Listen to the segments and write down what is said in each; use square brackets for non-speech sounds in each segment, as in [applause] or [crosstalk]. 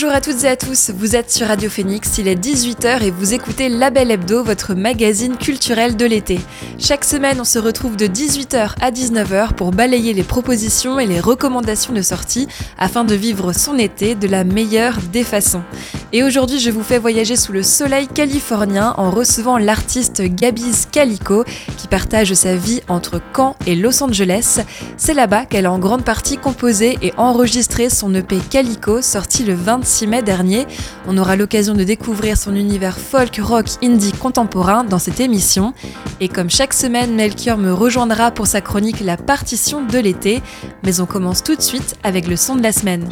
Bonjour à toutes et à tous, vous êtes sur Radio Phoenix, il est 18h et vous écoutez Label Hebdo, votre magazine culturel de l'été. Chaque semaine, on se retrouve de 18h à 19h pour balayer les propositions et les recommandations de sortie afin de vivre son été de la meilleure des façons. Et aujourd'hui, je vous fais voyager sous le soleil californien en recevant l'artiste Gabiz Calico qui partage sa vie entre Caen et Los Angeles. C'est là-bas qu'elle a en grande partie composé et enregistré son EP Calico sorti le 26 6 mai dernier. On aura l'occasion de découvrir son univers folk, rock, indie contemporain dans cette émission. Et comme chaque semaine, Melchior me rejoindra pour sa chronique La partition de l'été. Mais on commence tout de suite avec le son de la semaine.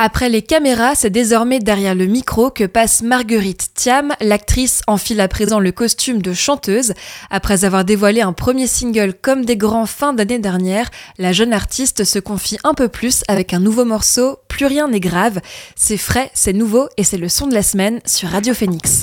Après les caméras, c'est désormais derrière le micro que passe Marguerite Thiam. L'actrice enfile à présent le costume de chanteuse. Après avoir dévoilé un premier single comme des grands fin d'année dernière, la jeune artiste se confie un peu plus avec un nouveau morceau, Plus rien n'est grave. C'est frais, c'est nouveau et c'est le son de la semaine sur Radio Phoenix.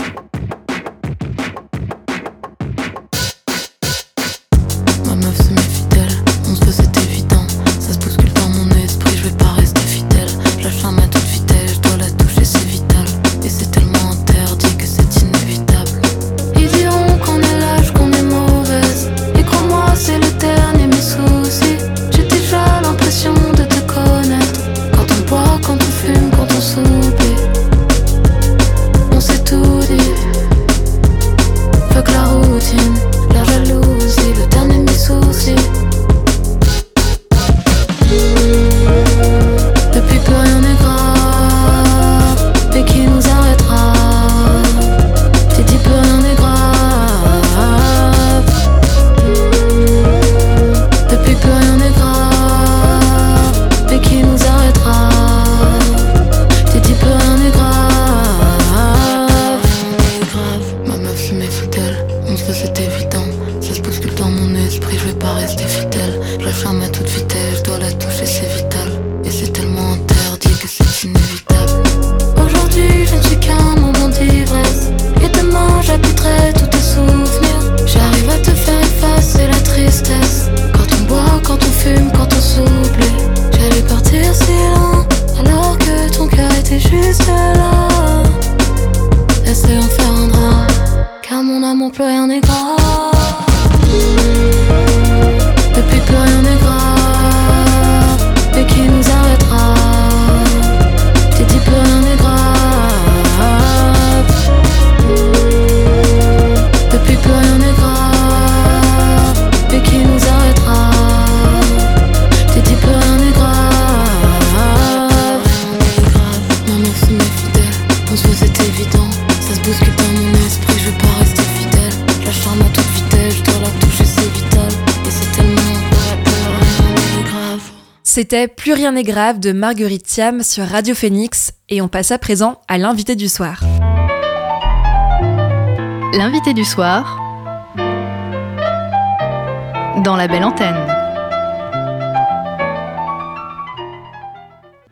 Rien n'est grave de Marguerite Thiam sur Radio Phoenix et on passe à présent à l'invité du soir. L'invité du soir dans la belle antenne.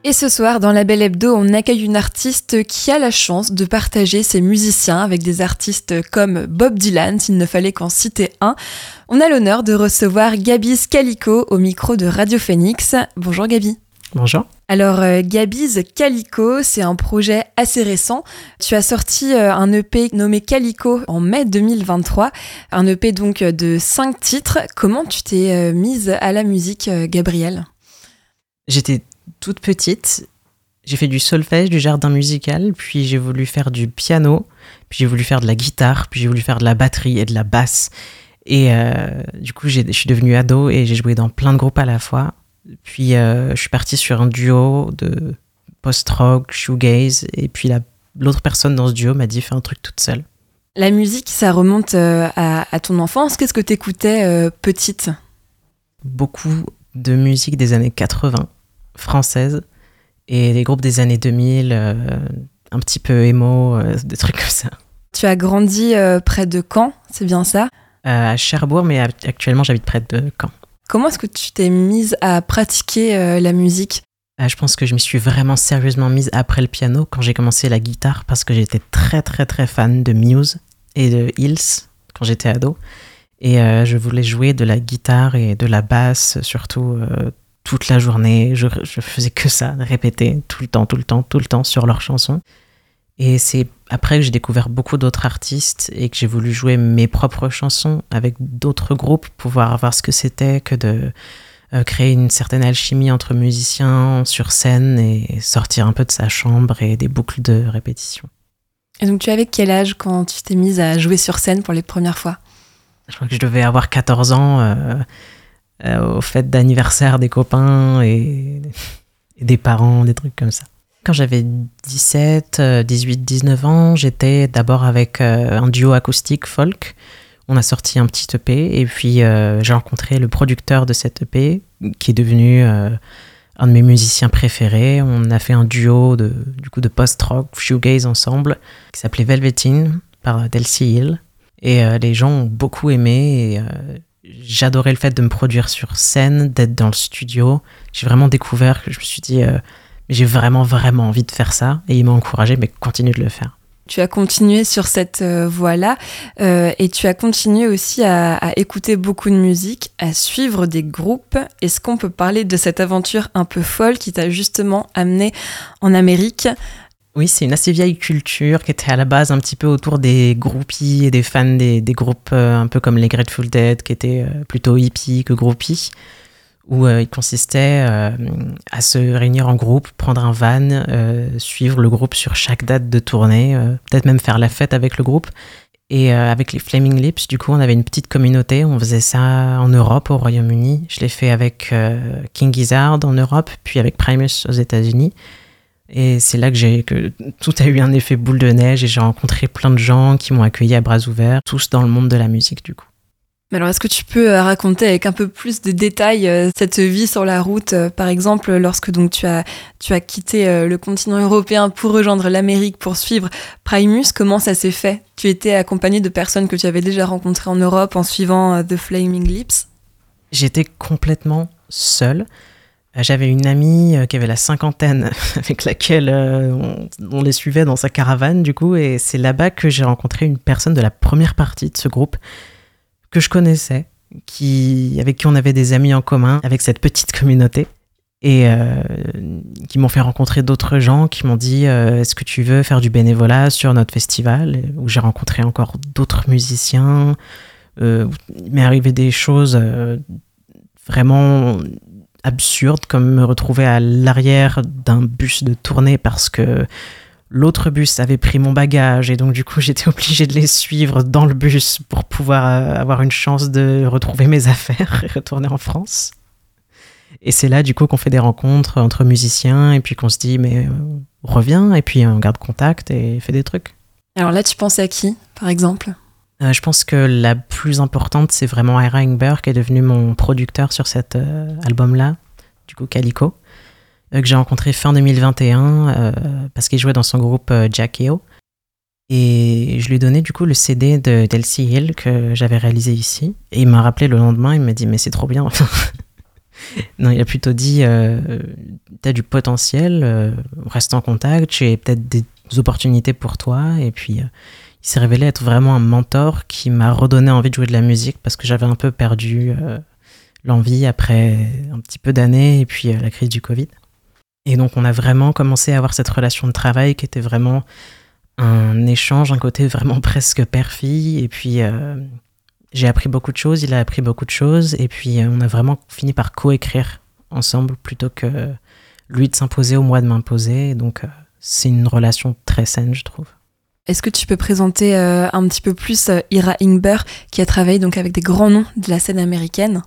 Et ce soir, dans la Belle Hebdo, on accueille une artiste qui a la chance de partager ses musiciens avec des artistes comme Bob Dylan, s'il ne fallait qu'en citer un. On a l'honneur de recevoir Gabi Calico au micro de Radio Phoenix. Bonjour Gabi. Bonjour. Alors, euh, Gabiz Calico, c'est un projet assez récent. Tu as sorti euh, un EP nommé Calico en mai 2023, un EP donc de cinq titres. Comment tu t'es euh, mise à la musique, Gabrielle J'étais toute petite, j'ai fait du solfège, du jardin musical, puis j'ai voulu faire du piano, puis j'ai voulu faire de la guitare, puis j'ai voulu faire de la batterie et de la basse. Et euh, du coup, je suis devenue ado et j'ai joué dans plein de groupes à la fois. Puis euh, je suis partie sur un duo de post-rock, shoegaze, et puis l'autre personne dans ce duo m'a dit fais un truc toute seule. La musique, ça remonte euh, à, à ton enfance. Qu'est-ce que tu écoutais petite? Beaucoup de musique des années 80 française et des groupes des années 2000, euh, un petit peu émo, euh, des trucs comme ça. Tu as grandi près de Caen, c'est bien ça? À Cherbourg, mais actuellement j'habite près de Caen. Comment est-ce que tu t'es mise à pratiquer la musique? Je pense que je me suis vraiment sérieusement mise après le piano quand j'ai commencé la guitare parce que j'étais très très très fan de Muse et de Hills quand j'étais ado. Et euh, je voulais jouer de la guitare et de la basse, surtout euh, toute la journée. Je, je, faisais que ça, répéter tout le temps, tout le temps, tout le temps sur leurs chansons. Et c'est après que j'ai découvert beaucoup d'autres artistes et que j'ai voulu jouer mes propres chansons avec d'autres groupes, pour pouvoir voir ce que c'était que de euh, créer une certaine alchimie entre musiciens sur scène et sortir un peu de sa chambre et des boucles de répétition. Et donc tu avais quel âge quand tu t'es mise à jouer sur scène pour les premières fois? Je crois que je devais avoir 14 ans euh, euh, au fête d'anniversaire des copains et, des parents, des trucs comme ça. Quand j'avais 17, 18, 19 ans, j'étais d'abord avec euh, un duo acoustique folk. On a sorti un petit EP et puis j'ai rencontré le producteur de cet EP qui est devenu un de mes musiciens préférés. On a fait un duo de, du coup, de post-rock, shoegaze ensemble, qui s'appelait Velveteen par Delcy Hill. Et euh, les gens ont beaucoup aimé. Et, euh, j'adorais le fait de me produire sur scène, d'être dans le studio. J'ai vraiment découvert que je me suis dit, euh, j'ai vraiment, vraiment envie de faire ça. Et il m'a encouragé, mais continue de le faire. Tu as continué sur cette voie-là et tu as continué aussi à, à, écouter beaucoup de musique, à suivre des groupes. Est-ce qu'on peut parler de cette aventure un peu folle qui t'a justement amené en Amérique? Oui, c'est une assez vieille culture qui était à la base un petit peu autour des groupies et des fans des, des groupes euh, un peu comme les Grateful Dead, qui étaient euh, plutôt hippies que groupies, où euh, il consistait à se réunir en groupe, prendre un van, suivre le groupe sur chaque date de tournée, peut-être même faire la fête avec le groupe. Et avec les Flaming Lips, du coup, on avait une petite communauté. On faisait ça en Europe, au Royaume-Uni. Je l'ai fait avec King Gizzard en Europe, puis avec Primus aux États-Unis. Et c'est là que j'ai que tout a eu un effet boule de neige et j'ai rencontré plein de gens qui m'ont accueilli à bras ouverts, tous dans le monde de la musique du coup. Mais alors, est-ce que tu peux euh, raconter avec un peu plus de détails euh, cette vie sur la route, euh, par exemple, lorsque donc tu as tu as quitté le continent européen pour rejoindre l'Amérique pour suivre Primus, comment ça s'est fait? Tu étais accompagné de personnes que tu avais déjà rencontrées en Europe en suivant The Flaming Lips? J'étais complètement seule. J'avais une amie qui avait la cinquantaine [laughs] avec laquelle on, les suivait dans sa caravane du coup et c'est là-bas que j'ai rencontré une personne de la première partie de ce groupe que je connaissais, qui, avec qui on avait des amis en commun, avec cette petite communauté et qui m'ont fait rencontrer d'autres gens qui m'ont dit est-ce que tu veux faire du bénévolat sur notre festival? Où j'ai rencontré encore d'autres musiciens. il m'est arrivé des choses vraiment absurde, comme me retrouver à l'arrière d'un bus de tournée parce que l'autre bus avait pris mon bagage et donc du coup [laughs] j'étais obligé de les suivre dans le bus pour pouvoir euh, avoir une chance de retrouver mes affaires [laughs] et retourner en France. Et c'est là du coup qu'on fait des rencontres entre musiciens et puis qu'on se dit mais euh, reviens et puis on garde contact et fait des trucs. Alors là tu penses à qui par exemple? Euh, je pense que la plus importante, c'est vraiment Ira Ingber, qui est devenu mon producteur sur cet euh, album-là, du coup Calico, que j'ai rencontré fin 2021 parce qu'il jouait dans son groupe Jack Eo. Et je lui ai donné du coup le CD de Delcy Hill que j'avais réalisé ici. Et il m'a rappelé le lendemain, il m'a dit mais c'est trop bien. [laughs] non, il a plutôt dit t'as du potentiel, reste en contact, j'ai peut-être des opportunités pour toi. Et puis il s'est révélé être vraiment un mentor qui m'a redonné envie de jouer de la musique parce que j'avais un peu perdu euh, l'envie après un petit peu d'années et puis euh, la crise du Covid. Et donc on a vraiment commencé à avoir cette relation de travail qui était vraiment un échange, un côté vraiment [laughs] presque père-fille. Et puis euh, j'ai appris beaucoup de choses, il a appris beaucoup de choses. Et puis on a vraiment fini par coécrire ensemble plutôt que lui de s'imposer ou moi de m'imposer. Donc c'est une relation très saine, je trouve. Est-ce que tu peux présenter euh, un petit peu plus euh, Ira Ingber, qui a travaillé donc avec des grands noms de la scène américaine?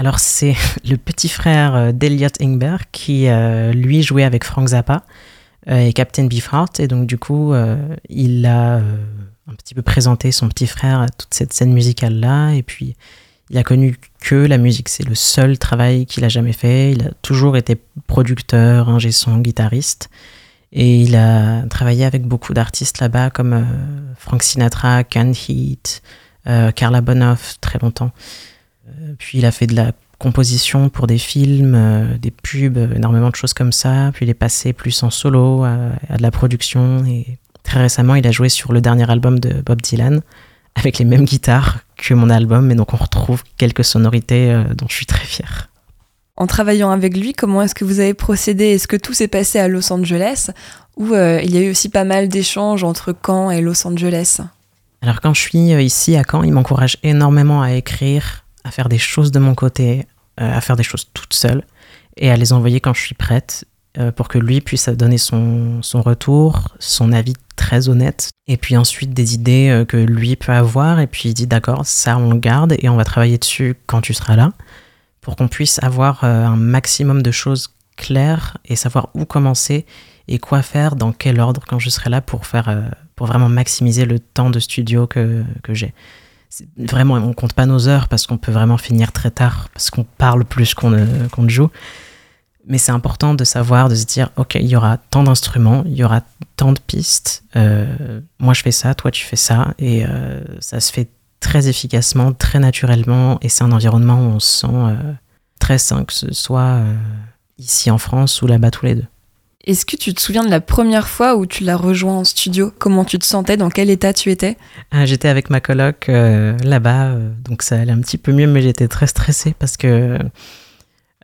Alors c'est [laughs] le petit frère euh, d'Eliot Ingber qui lui jouait avec Frank Zappa et Captain Beefheart et donc du coup il a un petit peu présenté son petit frère à toute cette scène musicale là et puis il a connu que la musique. C'est le seul travail qu'il a jamais fait. Il a toujours été producteur, ingé son, guitariste. Et il a travaillé avec beaucoup d'artistes là-bas, comme euh, Frank Sinatra, Ken Heat, euh, Carla Bonoff, très longtemps. Euh, puis il a fait de la composition pour des films, des pubs, énormément de choses comme ça. Puis il est passé plus en solo, à de la production. Et très récemment, il a joué sur le dernier album de Bob Dylan avec les mêmes guitares que mon album, et donc on retrouve quelques sonorités euh, dont je suis très fier. En travaillant avec lui, comment est-ce que vous avez procédé? Est-ce que tout s'est passé à Los Angeles? Ou euh, il y a eu aussi pas mal d'échanges entre Caen et Los Angeles? Alors quand je suis euh, ici à Caen, il m'encourage énormément à écrire, à faire des choses de mon côté, à faire des choses toute seule et à les envoyer quand je suis prête pour que lui puisse donner son, son retour, son avis très honnête. Et puis ensuite des idées euh, que lui peut avoir. Et puis il dit d'accord, ça on le garde et on va travailler dessus quand tu seras là. Pour qu'on puisse avoir euh, un maximum de choses claires et savoir où commencer et quoi faire, dans quel ordre quand je serai là pour faire, euh, pour vraiment maximiser le temps de studio que, que j'ai. Vraiment, on compte pas nos heures parce qu'on peut vraiment finir très tard, parce qu'on parle plus qu'on ne, qu'on joue. Mais c'est important de savoir, de se dire, OK, il y aura tant d'instruments, il y aura tant de pistes. Euh, moi, je fais ça, toi, tu fais ça. Et euh, ça se fait très efficacement, très naturellement. Et c'est un environnement où on se sent euh, très sain, que ce soit ici en France ou là-bas tous les deux. Est-ce que tu te souviens de la première fois où tu l'as rejoint en studio? Comment tu te sentais? Dans quel état tu étais? Ah, J'étais avec ma coloc là-bas, donc ça allait un petit peu mieux, mais j'étais très stressée parce que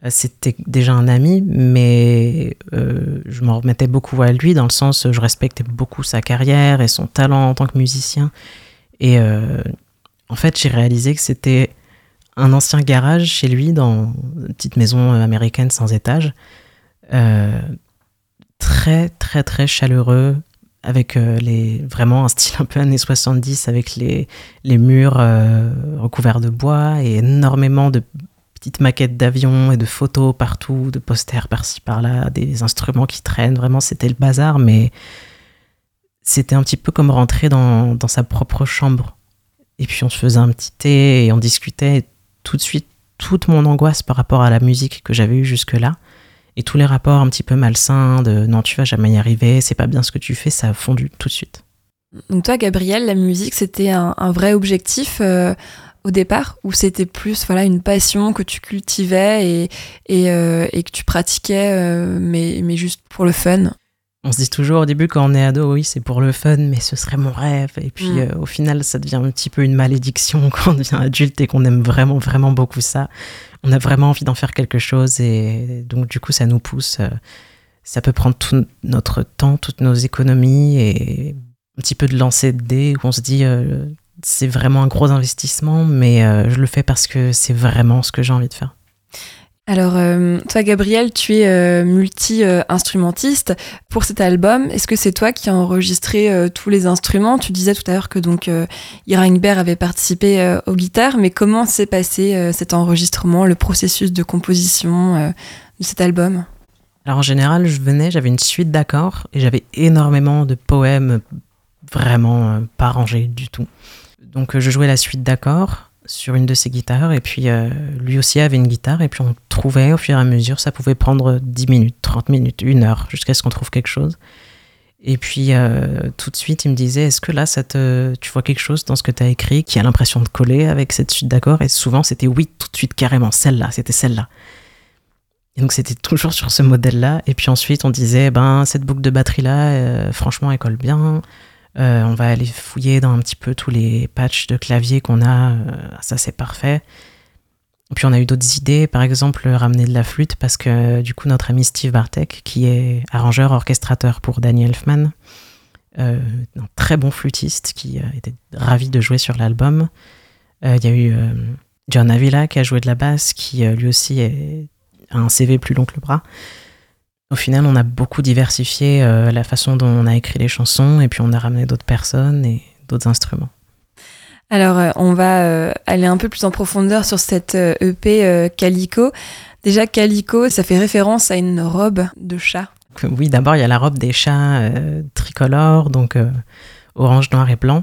euh, c'était déjà un ami, mais euh, je m'en remettais beaucoup à lui dans le sens je respectais beaucoup sa carrière et son talent en tant que musicien. Et euh, en fait, j'ai réalisé que c'était un ancien garage chez lui dans une petite maison américaine sans étage. Très, très, très chaleureux, avec les, vraiment un style un peu années 70, avec les, les murs recouverts de bois et énormément de petites maquettes d'avions et de photos partout, de posters par-ci par-là, des instruments qui traînent. Vraiment, c'était le bazar, mais c'était un petit peu comme rentrer dans, dans, sa propre chambre. Et puis on se faisait un petit thé et on discutait. Tout de suite, toute mon angoisse par rapport à la musique que j'avais eue jusque-là, et tous les rapports un petit peu malsains de non, tu vas jamais y arriver, c'est pas bien ce que tu fais, ça a fondu tout de suite. Donc toi, Gabriel, la musique, c'était un, vrai objectif. Euh, au départ ou c'était plus voilà une passion que tu cultivais et, et, euh, et que tu pratiquais euh, mais, mais juste pour le fun? On se dit toujours au début quand on est ado, oui, c'est pour le fun, mais ce serait mon rêve. Et puis mm. euh, au final, ça devient un petit peu une malédiction [laughs] quand on devient adulte et qu'on aime vraiment, vraiment beaucoup ça. On a vraiment envie d'en faire quelque chose et donc du coup, ça nous pousse. ça peut prendre tout notre temps, toutes nos économies et un petit peu de lancer de dés où on se dit c'est vraiment un gros investissement, mais euh, je le fais parce que c'est vraiment ce que j'ai envie de faire. Alors, euh, toi, Gabriel, tu es euh, multi-instrumentiste. Pour cet album, est-ce que c'est toi qui as enregistré tous les instruments? Tu disais tout à l'heure que donc Ira Ingber avait participé aux guitares, mais comment s'est passé cet enregistrement, le processus de composition de cet album? Alors, en général, je venais, j'avais une suite d'accords et j'avais énormément de poèmes vraiment pas rangés du tout. Donc euh, je jouais la suite d'accords sur une de ses guitares et puis euh, lui aussi avait une guitare et puis on trouvait au fur et à mesure, ça pouvait prendre 10 minutes, 30 minutes, une heure jusqu'à ce qu'on trouve quelque chose. Et puis euh, tout de suite il me disait est-ce que là ça tu vois quelque chose dans ce que tu as écrit qui a l'impression de coller avec cette suite d'accords? Et souvent c'était oui tout de suite carrément celle-là, c'était celle-là. Et donc c'était toujours sur ce modèle-là et puis ensuite on disait ben cette boucle de batterie là franchement elle colle bien. Euh, on va aller fouiller dans un petit peu tous les patchs de clavier qu'on a. Euh, ça, c'est parfait. Puis on a eu d'autres idées, par exemple ramener de la flûte, parce que du coup notre ami Steve Bartek, qui est arrangeur, orchestrateur pour Danny Elfman, euh, un très bon flûtiste qui était ravi de jouer sur l'album. Il y a eu John Avila qui a joué de la basse, qui lui aussi a un CV plus long que le bras. Au final, on a beaucoup diversifié euh, la façon dont on a écrit les chansons et puis on a ramené d'autres personnes et d'autres instruments. Alors, euh, on va euh, aller un peu plus en profondeur sur cette EP e Calico. Déjà, Calico, ça fait référence à une robe de chat. Oui, d'abord, il y a la robe des chats tricolores, donc orange, noir et blanc,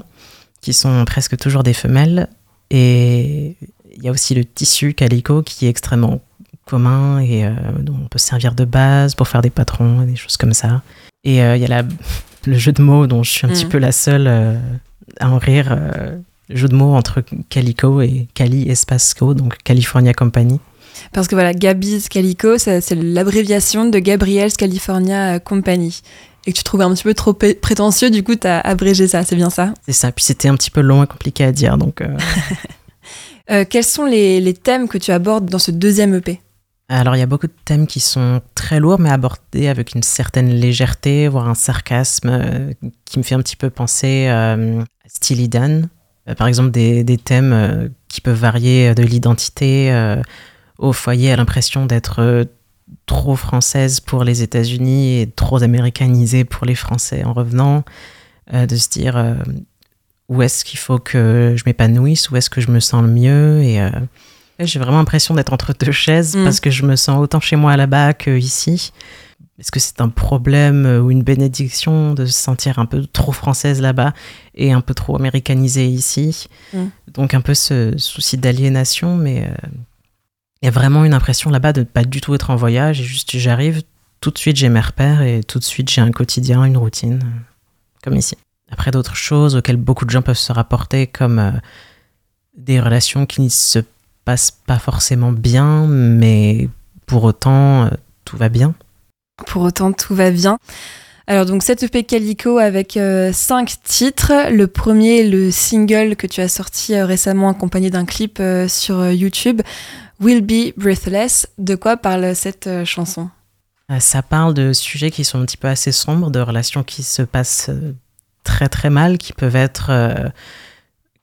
qui sont presque toujours des femelles. Et Il y a aussi le tissu calico qui est extrêmement commun et dont on peut servir de base pour faire des patrons et des choses comme ça. Et il y a la, [laughs] le jeu de mots dont je suis un petit mm. peu la seule à en rire. le jeu de mots entre Calico et Cali Espasco, donc California Company. Parce que voilà, Gabi's Calico, c'est l'abréviation de Gabriel's California Company. Et que tu trouvais un petit peu trop prétentieux, du coup, tu as abrégé ça, c'est bien ça? C'est ça, puis c'était un petit peu long et compliqué à dire, donc... Euh. [laughs] Euh, quels sont les, les, thèmes que tu abordes dans ce deuxième EP alors il y a beaucoup de thèmes qui sont très lourds mais abordés avec une certaine légèreté, voire un sarcasme euh, qui me fait un petit peu penser à Steely Dan. par exemple des, des thèmes qui peuvent varier de l'identité au foyer a l'impression d'être euh, trop française pour les États-Unis et trop américanisée pour les Français en revenant, euh, de se dire euh, où est-ce qu'il faut que je m'épanouisse, où est-ce que je me sens le mieux. Et j'ai vraiment l'impression d'être entre deux chaises mm. parce que je me sens autant chez moi là-bas qu'ici. Est-ce que c'est un problème ou une bénédiction de se sentir un peu trop française là-bas et un peu trop américanisée ici? Mm. Donc un peu ce souci d'aliénation, mais il y a vraiment une impression là-bas de ne pas du tout être en voyage. Et juste, j'arrive, tout de suite, j'ai mes repères et tout de suite, j'ai un quotidien, une routine, comme ici. Après, d'autres choses auxquelles beaucoup de gens peuvent se rapporter, comme euh, des relations qui ne se passent pas forcément bien, mais pour autant, euh, tout va bien. Pour autant, tout va bien. Alors donc cette EP Calico avec euh, cinq titres. Le premier, le single que tu as sorti récemment accompagné d'un clip sur YouTube. Will Be Breathless. De quoi parle cette euh, chanson? Euh, Ça parle de sujets qui sont un petit peu assez sombres, de relations qui se passent euh, très très mal, qui peuvent être.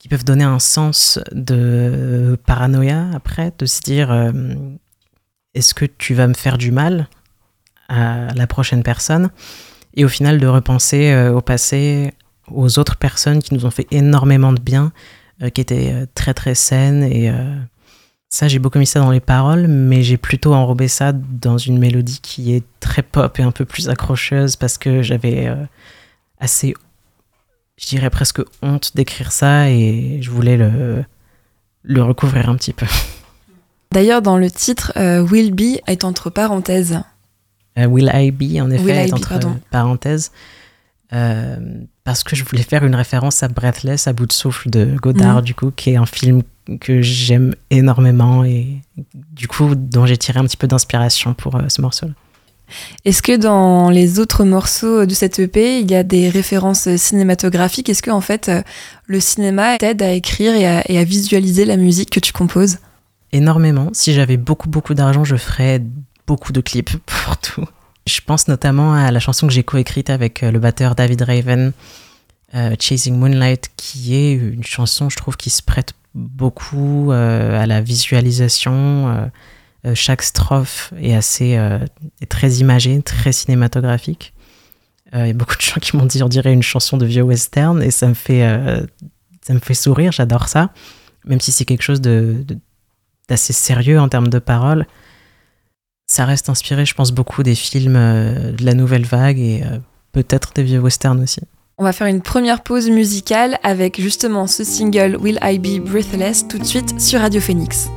Qui peuvent donner un sens de paranoïa après, de se dire est-ce que tu vas me faire du mal à la prochaine personne? Et au final, de repenser au passé, aux autres personnes qui nous ont fait énormément de bien, qui étaient très très saines et ça, j'ai beaucoup mis ça dans les paroles, mais j'ai plutôt enrobé ça dans une mélodie qui est très pop et un peu plus accrocheuse parce que j'avais euh, assez, je dirais presque honte d'écrire ça et je voulais le, le recouvrir un petit peu. D'ailleurs, dans le titre, euh, Will Be est entre parenthèses. Euh, will I Be, en effet, est entre parenthèses. parce que je voulais faire une référence à Breathless, à bout de souffle de Godard, mm. du coup, qui est un film que j'aime énormément et du coup dont j'ai tiré un petit peu d'inspiration pour euh, ce morceau-là. Est-ce que dans les autres morceaux de cette EP, il y a des références cinématographiques? Est-ce que en fait le cinéma t'aide à écrire et à, visualiser la musique que tu composes? Énormément. Si j'avais beaucoup beaucoup d'argent, je ferais beaucoup de clips [laughs] pour tout. Je pense notamment à la chanson que j'ai coécrite avec euh, le batteur David Raven, euh, Chasing Moonlight, qui est une chanson, je trouve, qui se prête beaucoup euh, à la visualisation. Euh, euh, chaque strophe est assez est très imagée, très cinématographique. Il y a beaucoup de gens qui m'ont dit on dirait une chanson de vieux western et ça me fait ça me fait sourire. J'adore ça, même si c'est quelque chose de, d'assez sérieux en termes de paroles. Ça reste inspiré, je pense, beaucoup des films de la nouvelle vague et peut-être des vieux westerns aussi. On va faire une première pause musicale avec justement ce single Will I Be Breathless tout de suite sur Radio Phoenix.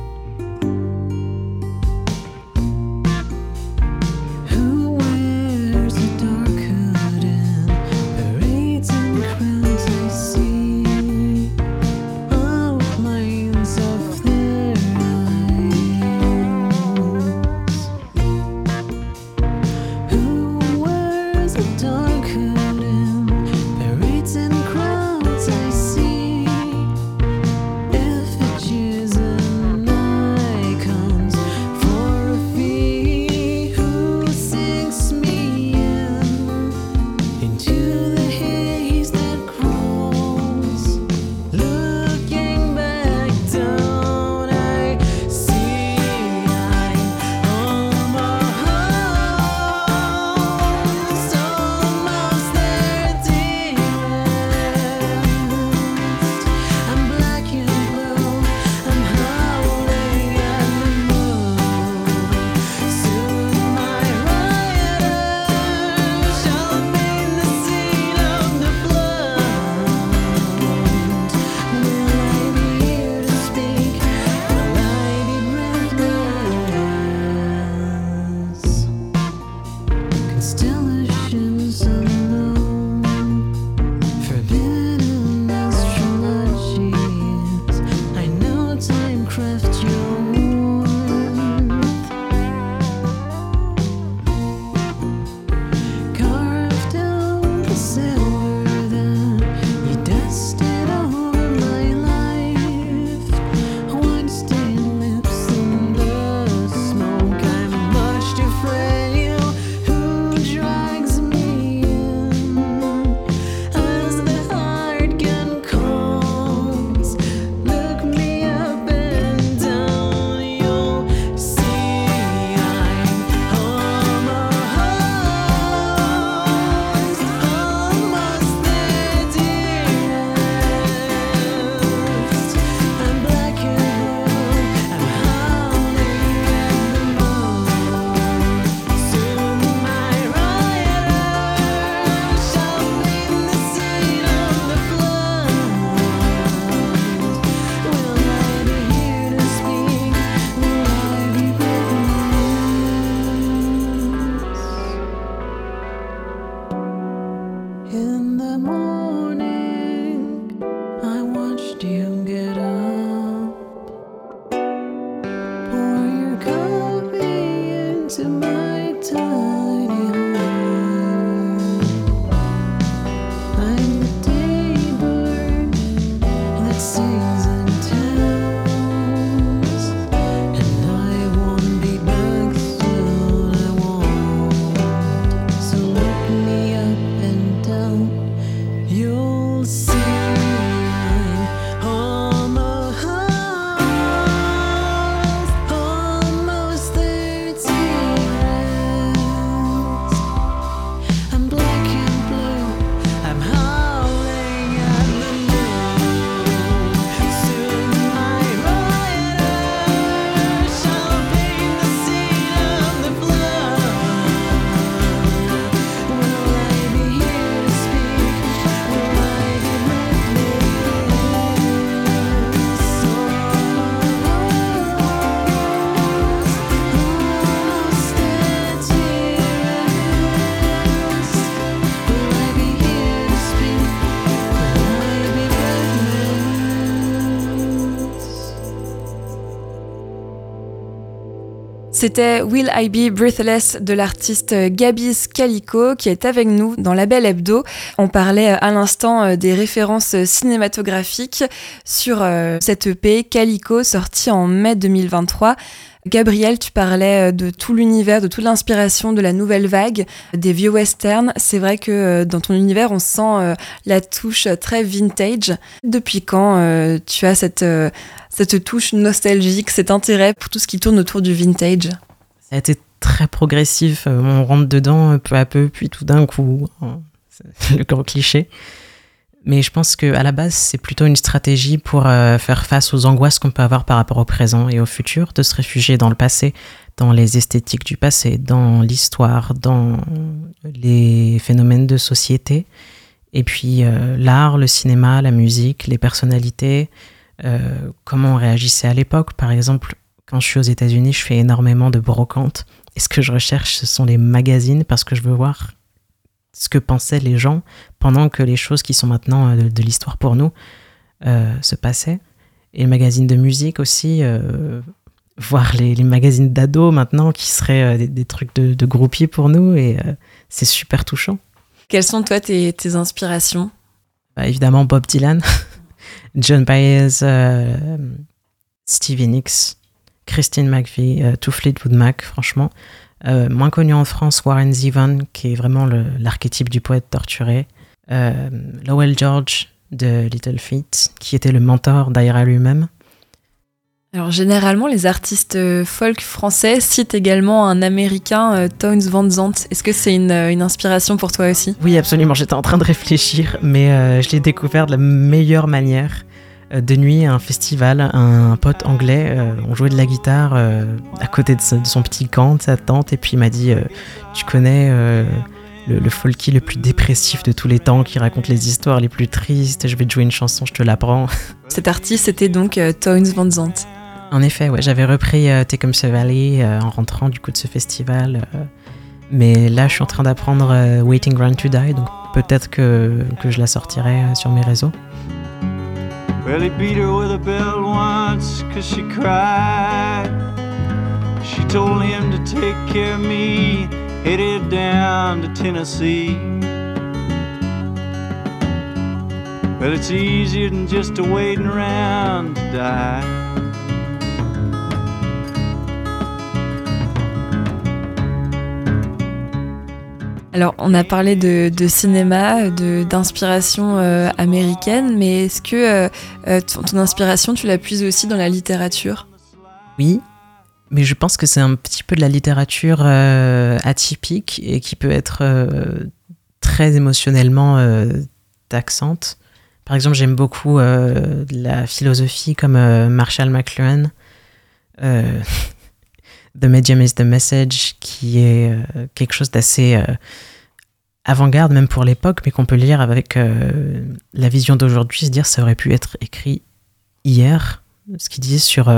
C'était Will I Be Breathless de l'artiste Gabis Calico qui est avec nous dans la Belle Hebdo. On parlait à l'instant des références cinématographiques sur cette EP Calico sortie en mai 2023. Gabriel, tu parlais de tout l'univers, de toute l'inspiration de la nouvelle vague, des vieux westerns. C'est vrai que dans ton univers, on sent la touche très vintage. Depuis quand tu as cette cette touche nostalgique, cet intérêt pour tout ce qui tourne autour du vintage? Ça a été très progressif. Euh, on rentre dedans euh, peu à peu, puis tout d'un coup, hein, [laughs] le gros cliché. Mais je pense qu'à la base, c'est plutôt une stratégie pour euh, faire face aux angoisses qu'on peut avoir par rapport au présent et au futur, de se réfugier dans le passé, dans les esthétiques du passé, dans l'histoire, dans les phénomènes de société. Et puis l'art, le cinéma, la musique, les personnalités, euh, comment on réagissait à l'époque. Par exemple, quand je suis aux États-Unis, je fais énormément de brocantes. Et ce que je recherche, ce sont les magazines parce que je veux voir ce que pensaient les gens pendant que les choses qui sont maintenant euh, de, l'histoire pour nous euh, se passaient. Et les magazines de musique aussi, voir les, magazines d'ados maintenant qui seraient des, trucs de, de groupies pour nous. Et c'est super touchant. Quelles sont toi tes, tes inspirations? Bah, Évidemment Bob Dylan. [laughs] John Baez, euh, Stevie Nicks, Christine McVie, euh, tout Fleetwood Mac, franchement. Euh, moins connu en France, Warren Zevon, qui est vraiment l'archétype du poète torturé. Lowell George de Little Feat, qui était le mentor d'Aira lui-même. Alors généralement, les artistes folk français citent également un américain, Tones Van Zandt. Est-ce que c'est une, une, inspiration pour toi aussi? Oui, absolument. J'étais en train de réfléchir, mais je l'ai découvert de la meilleure manière. Euh, de nuit à un festival, un pote anglais, euh, on jouait de la guitare euh, à côté de, son petit camp, de sa tante, et puis il m'a dit Tu connais le, le, folky le plus dépressif de tous les temps qui raconte les histoires les plus tristes, je vais te jouer une chanson, je te l'apprends. Cet artiste c'était donc Tones Van Zandt. En effet, ouais, j'avais repris Take ce Valley en rentrant du coup de ce festival. mais là, je suis en train d'apprendre Waiting Around to Die, donc peut-être que, que je la sortirai sur mes réseaux. Well, he beat her with a belt once cause she cried. She told him to take care of me, headed down to Tennessee. Well, it's easier than just waiting around to die. Alors, on a parlé de, cinéma, d'inspiration euh, américaine, mais est-ce que euh, euh, ton, inspiration, tu la puises aussi dans la littérature? Oui, mais je pense que c'est un petit peu de la littérature atypique et qui peut être très émotionnellement taxante. Par exemple, j'aime beaucoup la philosophie comme Marshall McLuhan. [laughs] The Medium is the Message, qui est euh, quelque chose d'assez euh, avant-garde, même pour l'époque, mais qu'on peut lire avec euh, la vision d'aujourd'hui, se dire ça aurait pu être écrit hier, ce qu'il disait sur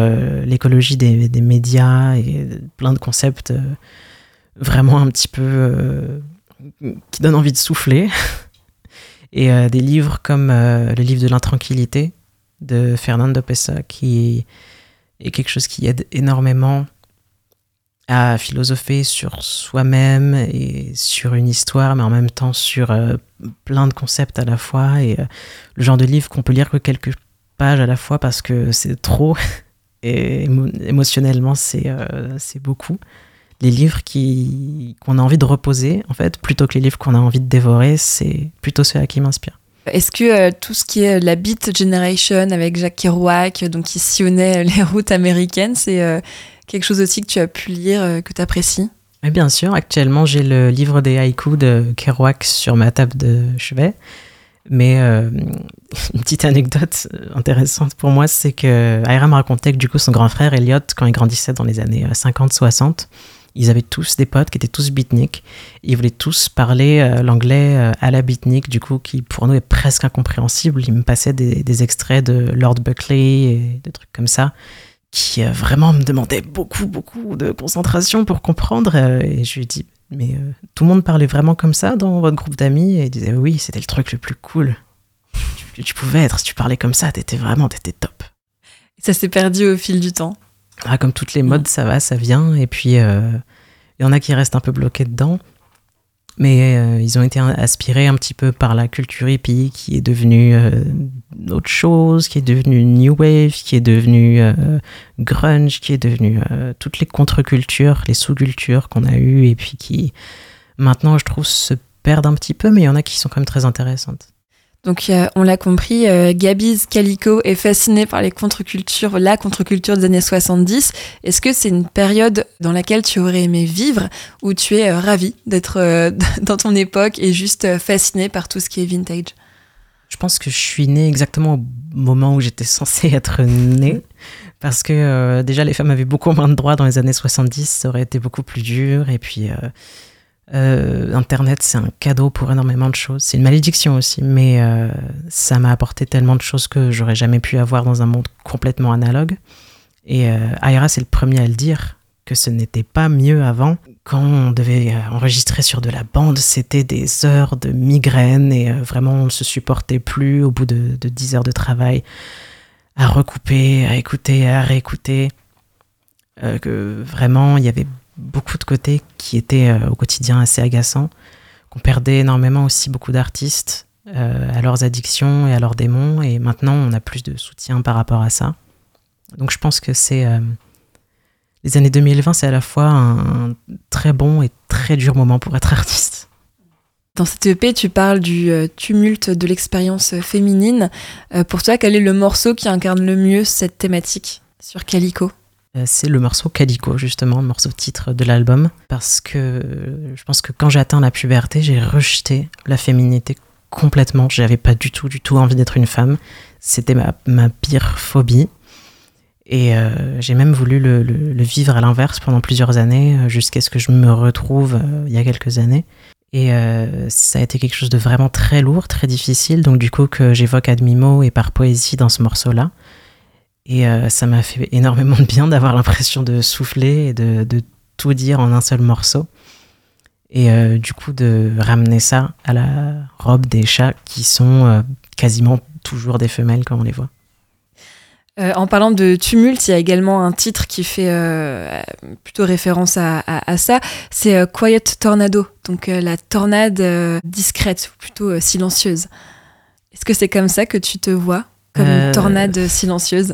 l'écologie des, des, médias et plein de concepts vraiment un petit peu qui donnent envie de souffler. [laughs] et des livres comme le livre de l'intranquillité de Fernando Pesa, qui est quelque chose qui aide énormément à philosopher sur soi-même et sur une histoire, mais en même temps sur euh, plein de concepts à la fois. Et euh, le genre de livre qu'on peut lire que quelques pages à la fois parce que c'est trop [laughs] et émotionnellement c'est euh, beaucoup. Les livres qu'on a envie de reposer, en fait, plutôt que les livres qu'on a envie de dévorer, c'est plutôt ceux-là qui m'inspirent. Est-ce que tout ce qui est la Beat Generation avec Jacques Kerouac, donc qui sillonnait les [laughs] routes américaines, c'est quelque chose aussi que tu as pu lire, euh, que tu apprécies Bien sûr, actuellement j'ai le livre des haïkus de Kerouac sur ma table de chevet. Mais euh, [laughs] une petite anecdote intéressante pour moi, c'est que Ira me racontait que du coup son grand frère Elliot, quand il grandissait dans les années 50-60, euh, ils avaient tous des potes qui étaient tous beatniks. Ils voulaient tous parler l'anglais à la beatnik, du coup, qui pour nous est presque incompréhensible. Ils me passaient des, des extraits de Lord Buckley et des trucs comme ça qui euh, vraiment me demandait beaucoup, beaucoup de concentration pour comprendre. Euh, et je lui ai dit, mais euh, tout le monde parlait vraiment comme ça dans votre groupe d'amis? Et il disait, oui, c'était le truc le plus cool que tu pouvais être. Si tu parlais comme ça, t'étais vraiment, t'étais top. Ça s'est perdu au fil du temps. Ah, comme toutes les modes, ça va, ça vient. Et puis, il y en a qui restent un peu bloqués dedans. Mais euh, ils ont été aspirés un petit peu par la culture hippie qui est devenue euh, autre chose, qui est devenue new wave, qui est devenue euh, grunge, qui est devenue toutes les contre-cultures, les sous-cultures qu'on a eues et puis qui maintenant, je trouve, se perdent un petit peu, mais il y en a qui sont quand même très intéressantes. Donc on l'a compris, euh, Gabiz Calico est fasciné par les contre-cultures, la contre-culture des années 70. Est-ce que c'est une période dans laquelle tu aurais aimé vivre ou tu es euh, ravi d'être euh, [laughs] dans ton époque et juste fasciné par tout ce qui est vintage? Je pense que je suis née exactement au moment où j'étais censée [laughs] être née. Parce que déjà, les femmes avaient beaucoup moins de droits dans les années 70, ça aurait été beaucoup plus dur. Et puis, euh, Internet, c'est un cadeau pour énormément de choses. C'est une malédiction aussi, mais euh, ça m'a apporté tellement de choses que j'aurais jamais pu avoir dans un monde complètement analogue. Et euh, Aira, c'est le premier à le dire, que ce n'était pas mieux avant. Quand on devait enregistrer sur de la bande, c'était des heures de migraine et vraiment on ne se supportait plus au bout de, de 10 heures de travail à recouper, à écouter, à réécouter. que vraiment, il y avait beaucoup de côtés qui étaient euh, au quotidien assez agaçants, qu'on perdait énormément aussi beaucoup d'artistes euh, à leurs addictions et à leurs démons, et maintenant on a plus de soutien par rapport à ça. Donc je pense que c'est... Euh, les années 2020, c'est à la fois un, très bon et très dur moment pour être artiste. Dans cette EP, tu parles du tumulte de l'expérience féminine. pour toi, quel est le morceau qui incarne le mieux cette thématique sur Calico? C'est le morceau Calico, justement, le morceau titre de l'album, parce que je pense que quand j'ai atteint la puberté, j'ai rejeté la féminité complètement. J'avais pas du tout, du tout envie d'être une femme. C'était ma, pire phobie. Et euh, j'ai même voulu le, vivre à l'inverse pendant plusieurs années, euh, jusqu'à ce que je me retrouve il y a quelques années. Et ça a été quelque chose de vraiment très lourd, très difficile, donc du coup que j'évoque à demi-mot et par poésie dans ce morceau-là. Et euh, ça m'a fait énormément de bien [laughs] d'avoir l'impression de souffler et de, tout dire en un seul morceau. Et euh, du coup, de ramener ça à la robe des chats qui sont euh, quasiment toujours des femelles quand on les voit. en parlant de tumulte, il y a également un titre qui fait plutôt référence à, ça. C'est Quiet Tornado, donc la tornade discrète, ou plutôt silencieuse. Est-ce que c'est comme ça que tu te vois, comme une tornade silencieuse?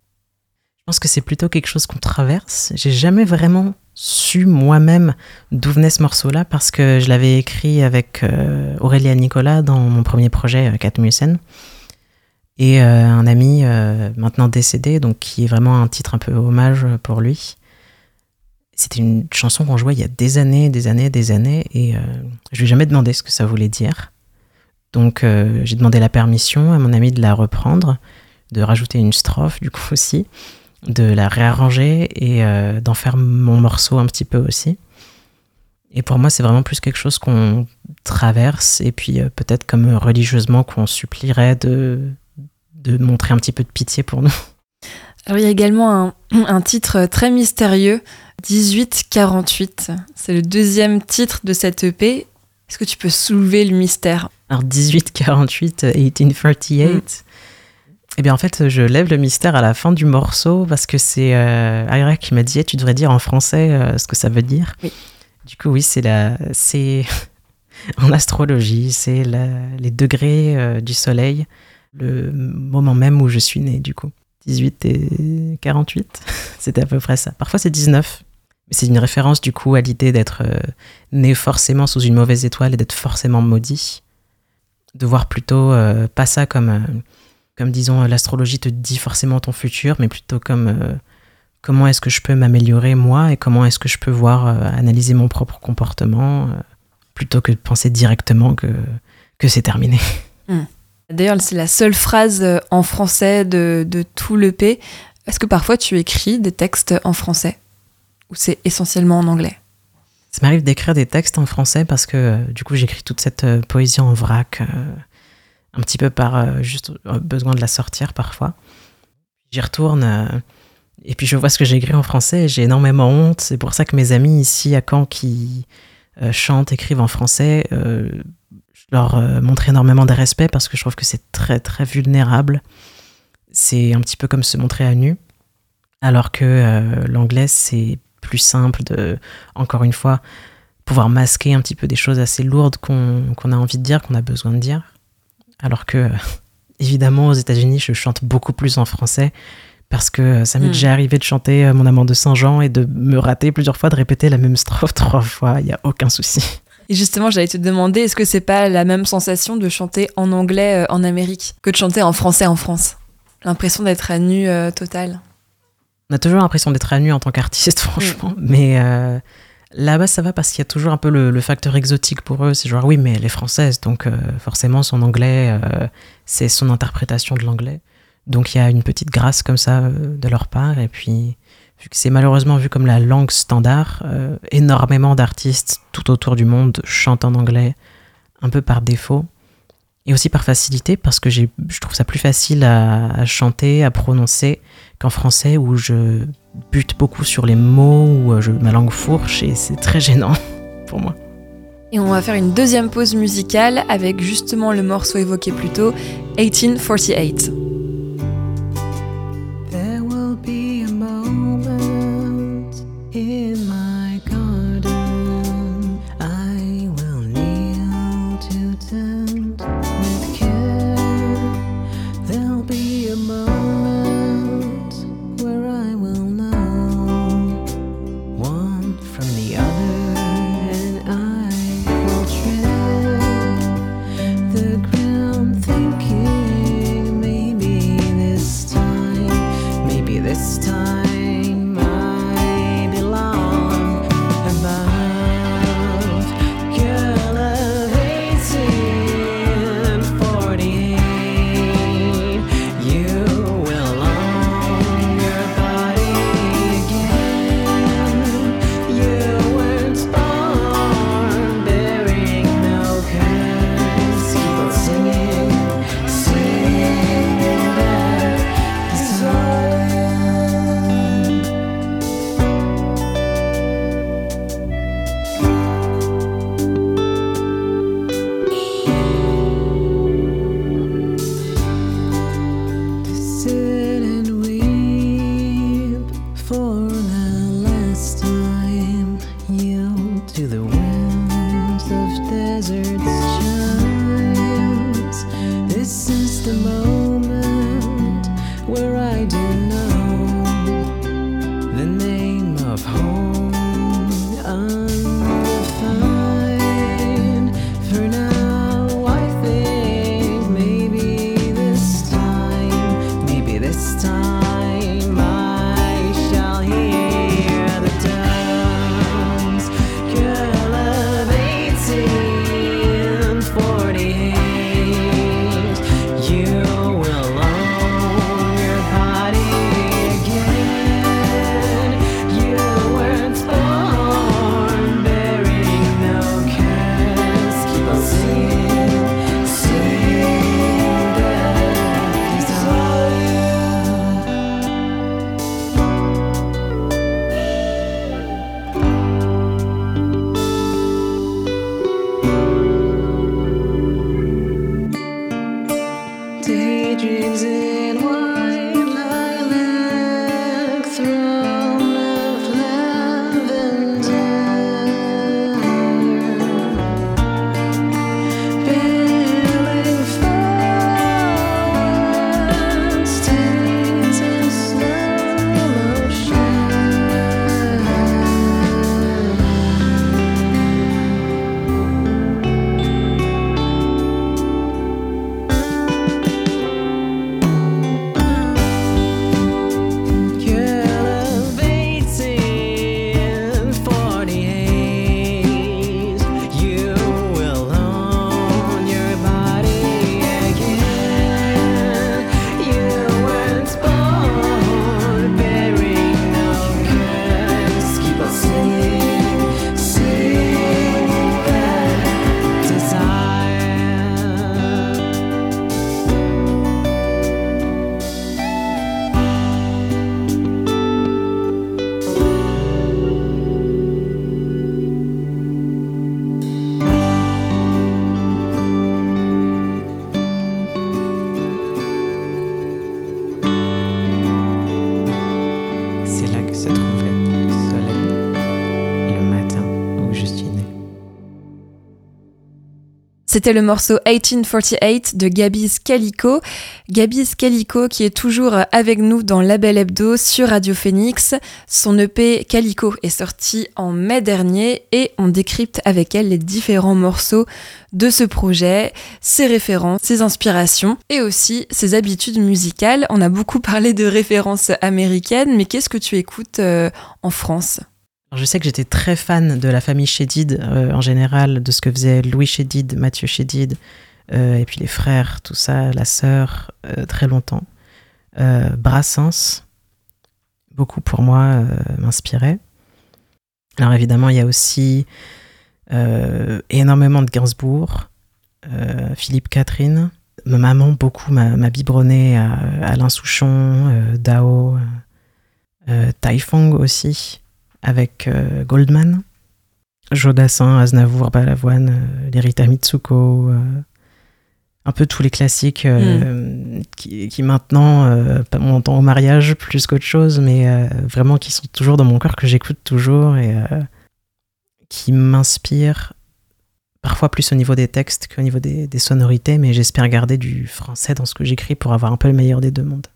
Je pense que c'est plutôt quelque chose qu'on traverse. J'ai jamais vraiment su moi-même d'où venait ce morceau-là parce que je l'avais écrit avec euh, Aurélia Nicolas dans mon premier projet, euh, Kat Et euh, un ami maintenant décédé, donc qui est vraiment un titre un peu hommage pour lui. C'était une chanson qu'on jouait il y a des années, des années, des années, et je lui ai jamais demandé ce que ça voulait dire. Donc j'ai demandé la permission à mon ami de la reprendre, de rajouter une strophe du coup aussi de la réarranger et euh, d'en faire mon morceau un petit peu aussi. Et pour moi, c'est vraiment plus quelque chose qu'on traverse et puis euh, peut-être comme religieusement qu'on supplierait de, de montrer un petit peu de pitié pour nous. Alors il y a également un, titre très mystérieux, 1848. C'est le deuxième titre de cette EP. Est-ce que tu peux soulever le mystère? Alors 1848, 1848. Eh bien, en fait, je lève le mystère à la fin du morceau parce que c'est euh, qui m'a dit eh, Tu devrais dire en français euh, ce que ça veut dire. Du coup, oui, c'est la, c'est [laughs] en astrologie, c'est les degrés euh, du soleil, le moment même où je suis née, du coup. 18 et 48, c'était [laughs] à peu près ça. Parfois, c'est 19. Mais c'est une référence, du coup, à l'idée d'être euh, né forcément sous une mauvaise étoile et d'être forcément maudit. De voir plutôt pas ça comme comme disons l'astrologie te dit forcément ton futur, mais plutôt comme euh, comment est-ce que je peux m'améliorer moi et comment est-ce que je peux voir, euh, analyser mon propre comportement, euh, plutôt que de penser directement que, que c'est terminé. Hmm. [laughs] D'ailleurs, c'est la seule phrase en français de, de tout l'EP. Est-ce que parfois tu écris des textes en français ou c'est essentiellement en anglais? Ça m'arrive d'écrire des textes en français parce que du coup j'écris toute cette poésie en vrac un petit peu par euh, juste euh, besoin de la sortir parfois. J'y retourne euh, et puis je vois ce que j'ai écrit en français j'ai énormément honte. C'est pour ça que mes amis ici à Caen qui chantent, écrivent en français, je leur montre énormément de respect parce que je trouve que c'est très très vulnérable. C'est un petit peu comme se montrer à nu. Alors que l'anglais, c'est plus simple de, encore une fois, pouvoir masquer un petit peu des choses assez lourdes qu'on a envie de dire, qu'on a besoin de dire. Alors que, évidemment, aux États-Unis, je chante beaucoup plus en français parce que ça m'est hmm. déjà arrivé de chanter euh, Mon amant de Saint-Jean et de me rater plusieurs fois, de répéter la même strophe [laughs] trois fois, il n'y a aucun souci. Et justement, j'allais te demander, est-ce que c'est pas la même sensation de chanter en anglais euh, en Amérique que de chanter en français en France? L'impression d'être à nu euh, total. On a toujours l'impression d'être à nu en tant qu'artiste, [laughs] franchement. Mais là-bas, ça va parce qu'il y a toujours un peu le, facteur exotique pour eux. C'est genre, oui, mais elle est française, donc forcément, son anglais, c'est son interprétation de l'anglais. Donc il y a une petite grâce comme ça euh, de leur part. Et puis, vu que c'est malheureusement vu comme la langue standard, euh, énormément d'artistes tout autour du monde chantent en anglais, un peu par défaut. Et aussi par facilité, parce que je trouve ça plus facile à, chanter, à prononcer qu'en français, où je bute beaucoup sur les mots, où je, ma langue fourche, et c'est très gênant [laughs] pour moi. Et on va faire une deuxième pause musicale avec justement le morceau évoqué plus tôt, 1848. C'était le morceau 1848 de Gabi's Calico. Gabi's Calico qui est toujours avec nous dans Label Hebdo sur Radio Phoenix. Son EP Calico est sorti en mai dernier et on décrypte avec elle les différents morceaux de ce projet, ses références, ses inspirations et aussi ses habitudes musicales. On a beaucoup [laughs] parlé de références américaines, mais qu'est-ce que tu écoutes euh, en France? Je sais que j'étais très fan de la famille Chédid euh, en général, de ce que faisait Louis Chédid, Mathieu Chédid, euh, et puis les frères, tout ça, la sœur, euh, très longtemps. Brassens, beaucoup pour moi, m'inspirait. Alors évidemment, il y a aussi énormément de Gainsbourg, Philippe Catherine. Ma maman, beaucoup, m'a biberonné à Alain Souchon, Dao, Taifong aussi avec euh, Goldman, Jodassin, Aznavour, Balavoine, euh, Lerita Mitsuko, euh, un peu tous les classiques qui, qui, maintenant, on entend au mariage plus qu'autre chose, mais vraiment qui sont toujours dans mon cœur, que j'écoute toujours et qui m'inspirent parfois plus au niveau des textes qu'au niveau des, des sonorités, mais j'espère garder du français dans ce que j'écris pour avoir un peu le meilleur des deux mondes.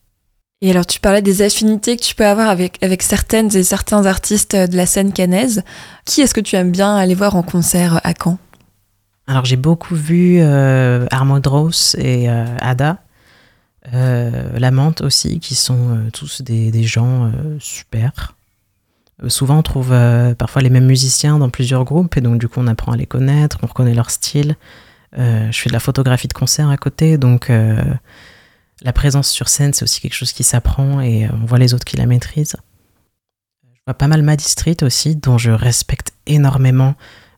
Et alors, tu parlais des affinités que tu peux avoir avec, avec certaines et certains artistes de la scène cannaise. Qui est-ce que tu aimes bien aller voir en concert à Caen? Alors, j'ai beaucoup vu euh, Armand Rose et euh, Ada, euh, Lamante aussi, qui sont euh, tous des gens super. souvent, on trouve parfois les mêmes musiciens dans plusieurs groupes, et donc, du coup, on apprend à les connaître, on reconnaît leur style. je fais de la photographie de concert à côté, donc la présence sur scène, c'est aussi quelque chose qui s'apprend et euh, on voit les autres qui la maîtrisent. Je vois pas mal Maddy Street aussi, dont je respecte énormément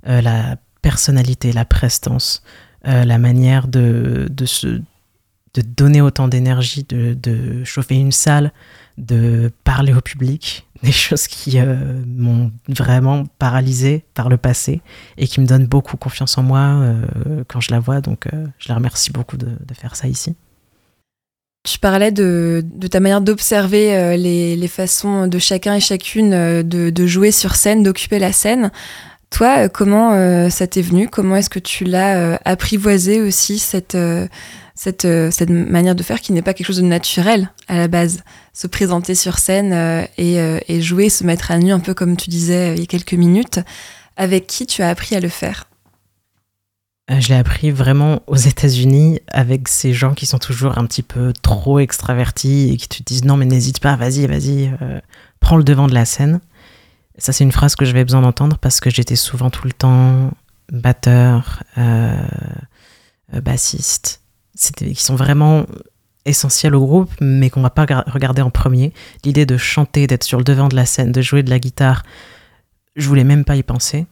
euh, la personnalité, la prestance, euh, la manière de, de, se, de donner autant d'énergie, de, de, chauffer une salle, de parler au public, [laughs] des choses qui m'ont vraiment paralysé par le passé et qui me donnent beaucoup confiance en moi quand je la vois. Donc je la remercie beaucoup de faire ça ici. Tu parlais de, ta manière d'observer euh, les, façons de chacun et chacune euh, de, jouer sur scène, d'occuper la scène. Toi, euh, comment ça t'est venu? Comment est-ce que tu l'as apprivoisé aussi, cette, cette, manière de faire qui n'est pas quelque chose de naturel à la base? Se présenter sur scène et, et jouer, se mettre à nu, un peu comme tu disais il y a quelques minutes. Avec qui tu as appris à le faire? Je l'ai appris vraiment aux États-Unis avec ces gens qui sont toujours un petit peu trop extravertis et qui te disent non mais n'hésite pas, vas-y, vas-y, euh, prends le devant de la scène. Ça c'est une phrase que j'avais besoin d'entendre parce que j'étais souvent tout le temps batteur, euh, bassiste, qui sont vraiment essentiels au groupe mais qu'on va pas regarder en premier. L'idée de chanter, d'être sur le devant de la scène, de jouer de la guitare, je voulais même pas y penser.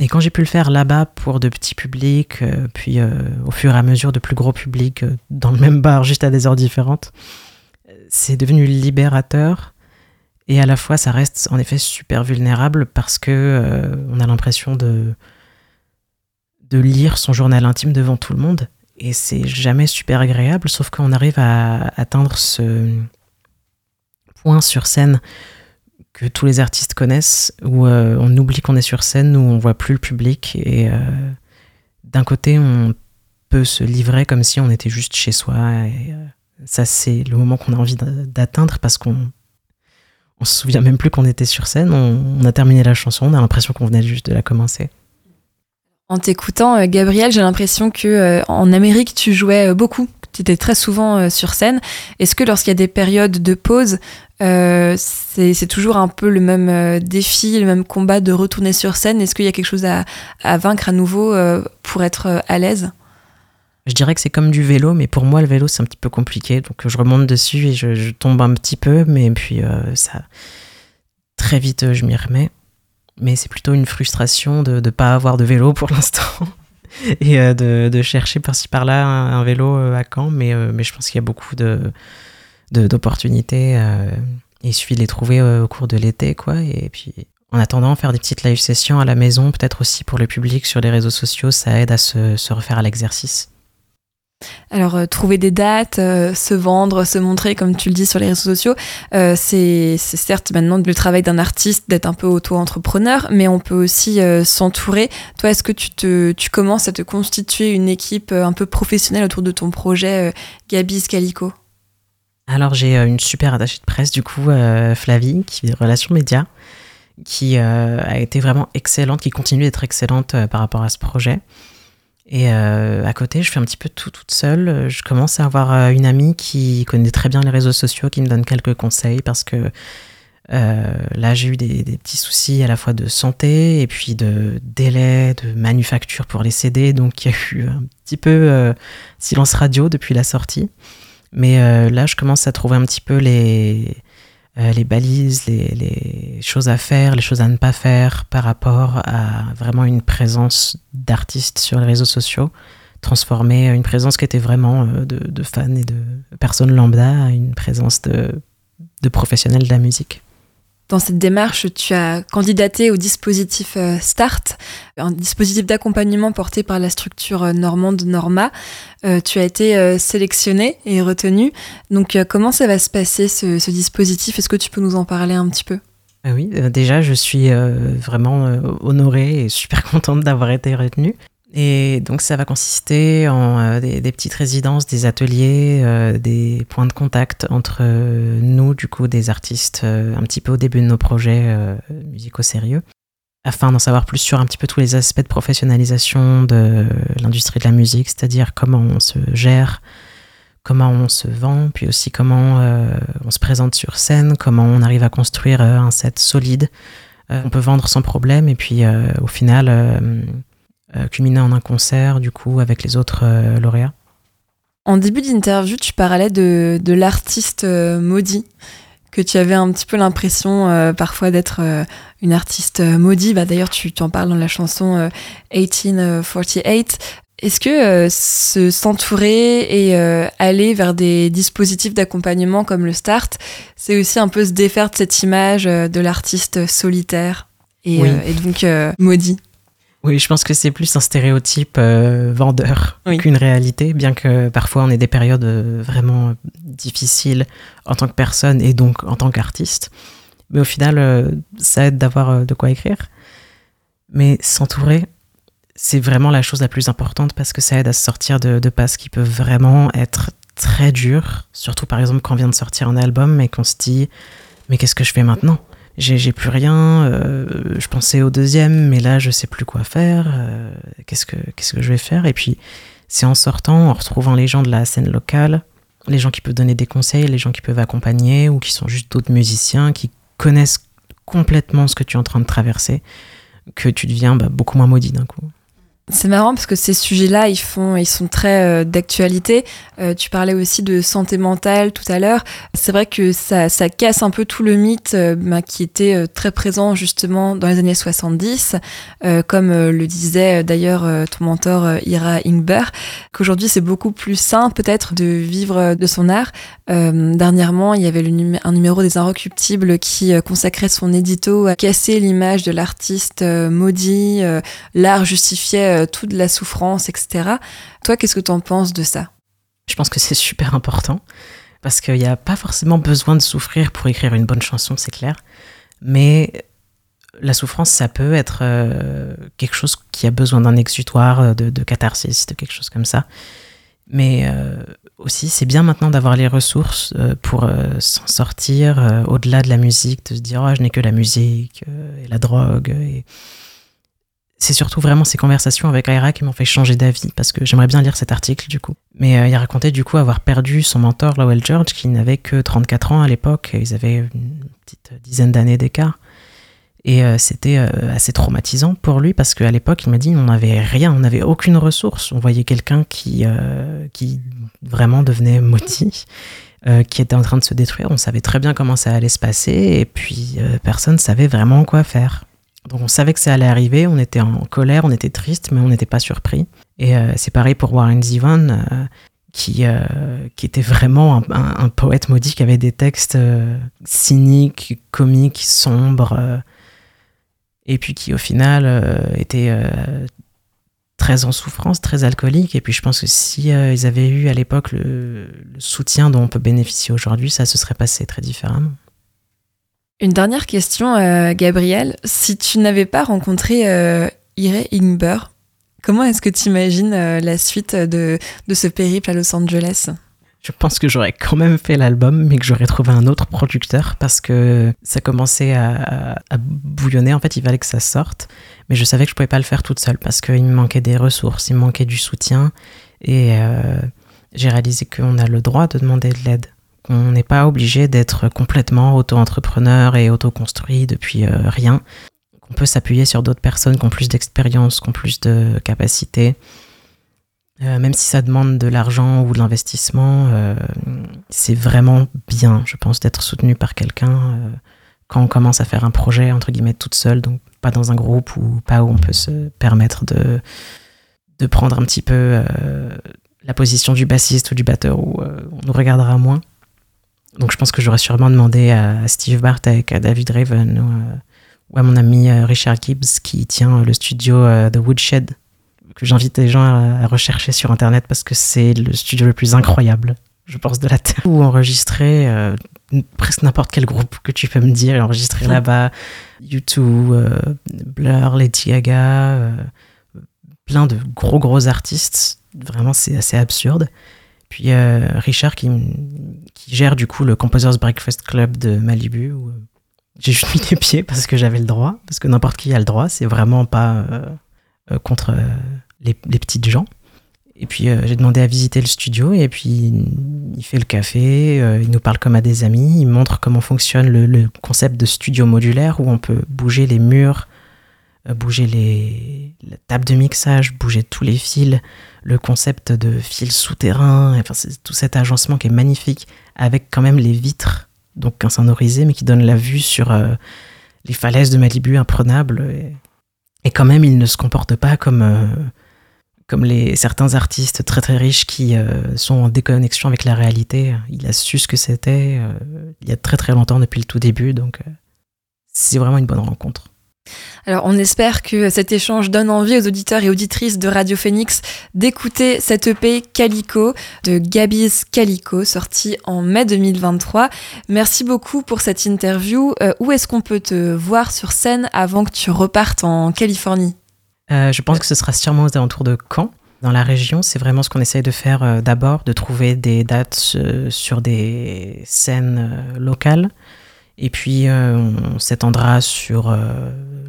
Et quand j'ai pu le faire là-bas pour de petits publics, euh, puis euh, au fur et à mesure de plus gros publics euh, dans le même bar, juste à des heures différentes, c'est devenu libérateur. Et à la fois, ça reste en effet super vulnérable parce que on a l'impression de, de lire son journal intime devant tout le monde. Et c'est jamais super agréable, sauf qu'on arrive à atteindre ce point sur scène que tous les artistes connaissent, où euh, on oublie qu'on est sur scène, où on voit plus le public. Et euh, d'un côté, on peut se livrer comme si on était juste chez soi. Et euh, ça, c'est le moment qu'on a envie d'atteindre parce qu'on on se souvient même plus qu'on était sur scène. On, a terminé la chanson, on a l'impression qu'on venait juste de la commencer. En t'écoutant, Gabriel, j'ai l'impression que en Amérique, tu jouais beaucoup. Tu étais très souvent sur scène. Est-ce que lorsqu'il y a des périodes de pause, euh, c'est toujours un peu le même euh, défi, le même combat de retourner sur scène? Est-ce qu'il y a quelque chose à, vaincre à nouveau euh, pour être à l'aise? Je dirais que c'est comme du vélo, mais pour moi, le vélo, c'est un petit peu compliqué. Donc, je remonte dessus et je, tombe un petit peu, mais puis. Très vite, je m'y remets. Mais c'est plutôt une frustration de ne pas avoir de vélo pour l'instant. [laughs] [laughs] et de, chercher par-ci par-là un, vélo à Caen. Mais, mais je pense qu'il y a beaucoup de d'opportunités. Euh, il suffit de les trouver euh, au cours de l'été, quoi. Et puis, en attendant, faire des petites live sessions à la maison, peut-être aussi pour le public sur les réseaux sociaux, ça aide à se, se refaire à l'exercice. Alors, euh, trouver des dates, euh, se vendre, se montrer, comme tu le dis sur les réseaux sociaux, euh, c'est certes maintenant le travail d'un artiste d'être un peu auto-entrepreneur, mais on peut aussi s'entourer. Toi, est-ce que tu, commences à te constituer une équipe un peu professionnelle autour de ton projet Gabi Scalico? Alors, j'ai une super attachée de presse, du coup, Flavie, qui est relations médias, qui a été vraiment excellente, qui continue d'être excellente par rapport à ce projet. Et euh, à côté, je fais un petit peu tout toute seule. Je commence à avoir euh, une amie qui connaît très bien les réseaux sociaux, qui me donne quelques conseils parce que euh, là, j'ai eu des, petits soucis à la fois de santé et puis de délai, de manufacture pour les CD. Donc, il y a eu un petit peu silence radio depuis la sortie. Mais là, je commence à trouver un petit peu les, euh, les balises, les, choses à faire, les choses à ne pas faire par rapport à vraiment une présence d'artistes sur les réseaux sociaux, transformer une présence qui était vraiment euh, de, fans et de personnes lambda à une présence de professionnels de la musique. Dans cette démarche, tu as candidaté au dispositif euh, START, un dispositif d'accompagnement porté par la structure euh, normande Norma. Euh, tu as été sélectionné et retenu. Donc, comment ça va se passer ce, dispositif? Est-ce que tu peux nous en parler un petit peu? Oui, déjà, je suis vraiment honorée et super [laughs] contente d'avoir été retenue. Et donc ça va consister en euh, des, petites résidences, des ateliers, euh, des points de contact entre euh, nous, du coup, des artistes, un petit peu au début de nos projets musicaux sérieux, afin d'en savoir plus sur un petit peu tous les aspects de professionnalisation de l'industrie de la musique, c'est-à-dire comment on se gère, comment on se vend, puis aussi comment on se présente sur scène, comment on arrive à construire un set solide. on peut vendre sans problème, et puis au final euh, culminé en un concert, du coup, avec les autres euh, lauréats. En début d'interview, tu parlais de, de l'artiste euh, maudit, que tu avais un petit peu l'impression parfois d'être une artiste maudit. Bah, D'ailleurs, tu t'en parles dans la chanson 1848. Est-ce que se s'entourer et aller vers des dispositifs d'accompagnement comme le Start, c'est aussi un peu se défaire de cette image de l'artiste solitaire et, et donc maudit? Oui, je pense que c'est plus un stéréotype euh, vendeur qu'une réalité, bien que parfois on ait des périodes euh, vraiment difficiles en tant que personne et donc en tant qu'artiste. Mais au final, euh, ça aide d'avoir de quoi écrire. Mais s'entourer, c'est vraiment la chose la plus importante parce que ça aide à se sortir de, de passes qui peuvent vraiment être très dures. Surtout par exemple quand on vient de sortir un album et qu'on se dit mais qu'est-ce que je fais maintenant? J'ai plus rien. Euh, je pensais au deuxième, mais là, je sais plus quoi faire. Euh, qu'est-ce que qu'est-ce que je vais faire Et puis, c'est en sortant, en retrouvant les gens de la scène locale, les gens qui peuvent donner des conseils, les gens qui peuvent accompagner, ou qui sont juste d'autres musiciens qui connaissent complètement ce que tu es en train de traverser, que tu deviens bah, beaucoup moins maudit d'un coup. C'est marrant parce que ces sujets-là, ils font, ils sont très euh, d'actualité. Euh, tu parlais aussi de santé mentale tout à l'heure. C'est vrai que ça, ça, casse un peu tout le mythe euh, bah, qui était très présent justement dans les années 70, comme le disait d'ailleurs ton mentor Ira Ingber, qu'aujourd'hui c'est beaucoup plus sain peut-être de vivre de son art. dernièrement, il y avait le un numéro des Inrecuptibles qui consacrait son édito à casser l'image de l'artiste maudit. L'art justifiait euh, toute la souffrance, etc. Toi, qu'est-ce que tu en penses de ça? Je pense que c'est super important parce qu'il n'y a pas forcément besoin de souffrir pour écrire une bonne chanson, c'est clair. Mais la souffrance, ça peut être euh, quelque chose qui a besoin d'un exutoire, euh, de, catharsis, de quelque chose comme ça. Mais aussi, c'est bien maintenant d'avoir les ressources pour s'en sortir au-delà de la musique, de se dire oh, je n'ai que la musique et la drogue. C'est surtout vraiment ces conversations avec Aira qui m'ont fait changer d'avis parce que j'aimerais bien lire cet article du coup. Mais euh, il racontait du coup avoir perdu son mentor Lowell George qui n'avait que 34 ans à l'époque, ils avaient une petite dizaine d'années d'écart. Et euh, c'était euh, assez traumatisant pour lui parce qu'à l'époque, il m'a dit on n'avait rien, on n'avait aucune ressource. On voyait quelqu'un qui, qui vraiment devenait maudit, qui était en train de se détruire. On savait très bien comment ça allait se passer et puis personne ne savait vraiment quoi faire. Donc on savait que ça allait arriver, on était en colère, on était triste, mais on n'était pas surpris. Et euh, c'est pareil pour Warren Zevon, euh, qui, euh, qui était vraiment un, poète maudit, qui avait des textes cyniques, comiques, sombres, et puis qui au final était très en souffrance, très alcooliques. Et puis je pense que si ils avaient eu à l'époque le, le, soutien dont on peut bénéficier aujourd'hui, ça se serait passé très différemment. Une dernière question, euh, Gabriel. Si tu n'avais pas rencontré euh, Ingber, comment est-ce que tu imagines euh, la suite de, ce périple à Los Angeles? Je pense que j'aurais quand même fait l'album, mais que j'aurais trouvé un autre producteur parce que ça commençait à, bouillonner. En fait, il fallait que ça sorte, mais je savais que je pouvais pas le faire toute seule parce qu'il me manquait des ressources, il me manquait du soutien, et euh, j'ai réalisé qu'on a le droit de demander de l'aide. On n'est pas obligé d'être complètement auto-entrepreneur et auto-construit depuis euh, rien. On peut s'appuyer sur d'autres personnes qui ont plus d'expérience, qui ont plus de capacités. Euh, même si ça demande de l'argent ou de l'investissement, euh, c'est vraiment bien, je pense, d'être soutenu par quelqu'un quand on commence à faire un projet, entre guillemets, toute seule, donc pas dans un groupe ou pas où on peut se permettre de, de prendre un petit peu la position du bassiste ou du batteur où on nous regardera moins. Donc je pense que j'aurais sûrement demandé à Steve Bartek, à David Raven ou, à mon ami euh, Richard Gibbs qui tient le studio euh, The Woodshed, que j'invite les gens à, rechercher sur Internet parce que c'est le studio le plus incroyable, je pense, de la Terre. Ou enregistrer euh, presque n'importe quel groupe que tu peux me dire, et enregistrer là-bas U2, Blur, Lady Gaga, plein de gros gros artistes. Vraiment, c'est assez absurde. Puis euh, Richard qui, qui, gère du coup le Composers Breakfast Club de Malibu où euh, j'ai juste mis les pieds parce que j'avais le droit, parce que n'importe qui a le droit, c'est vraiment pas euh, contre les, les, petites gens. Et puis j'ai demandé à visiter le studio et puis il fait le café, il nous parle comme à des amis, il montre comment fonctionne le, le, concept de studio modulaire où on peut bouger les murs, bouger les, la table de mixage, bouger tous les fils, le concept de fils souterrains, enfin, c'est tout cet agencement qui est magnifique, avec quand même les vitres, donc insonorisées, mais qui donnent la vue sur euh, les falaises de Malibu imprenables. Et, quand même, il ne se comporte pas comme, euh, comme les, certains artistes très très riches qui euh, sont en déconnexion avec la réalité. Il a su ce que c'était il y a très très longtemps, depuis le tout début, donc c'est vraiment une bonne rencontre. Alors on espère que cet échange donne envie aux auditeurs et auditrices de Radio Phoenix d'écouter cette EP Calico de Gabiz Calico sorti en mai 2023. Merci beaucoup pour cette interview. Euh, où est-ce qu'on peut te voir sur scène avant que tu repartes en Californie? Euh, Je pense que ce sera sûrement aux alentours de Caen. Dans la région, c'est vraiment ce qu'on essaye de faire euh, d'abord, de trouver des dates sur des scènes locales. Et puis, on s'étendra sur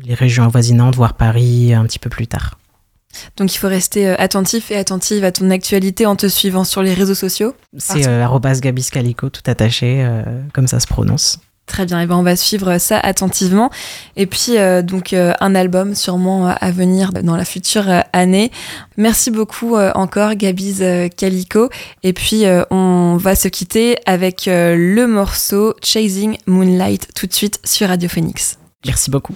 les régions avoisinantes, voire Paris un petit peu plus tard. Donc il faut rester euh, attentif et attentive à ton actualité en te suivant sur les réseaux sociaux. C'est euh, gabiscalico, tout attaché, euh, comme ça se prononce. Très bien, et ben on va suivre ça attentivement. Et puis donc un album sûrement à venir dans la future année. Merci beaucoup encore Gabiz Calico. Et puis on va se quitter avec le morceau Chasing Moonlight tout de suite sur Radio Phoenix. Merci beaucoup.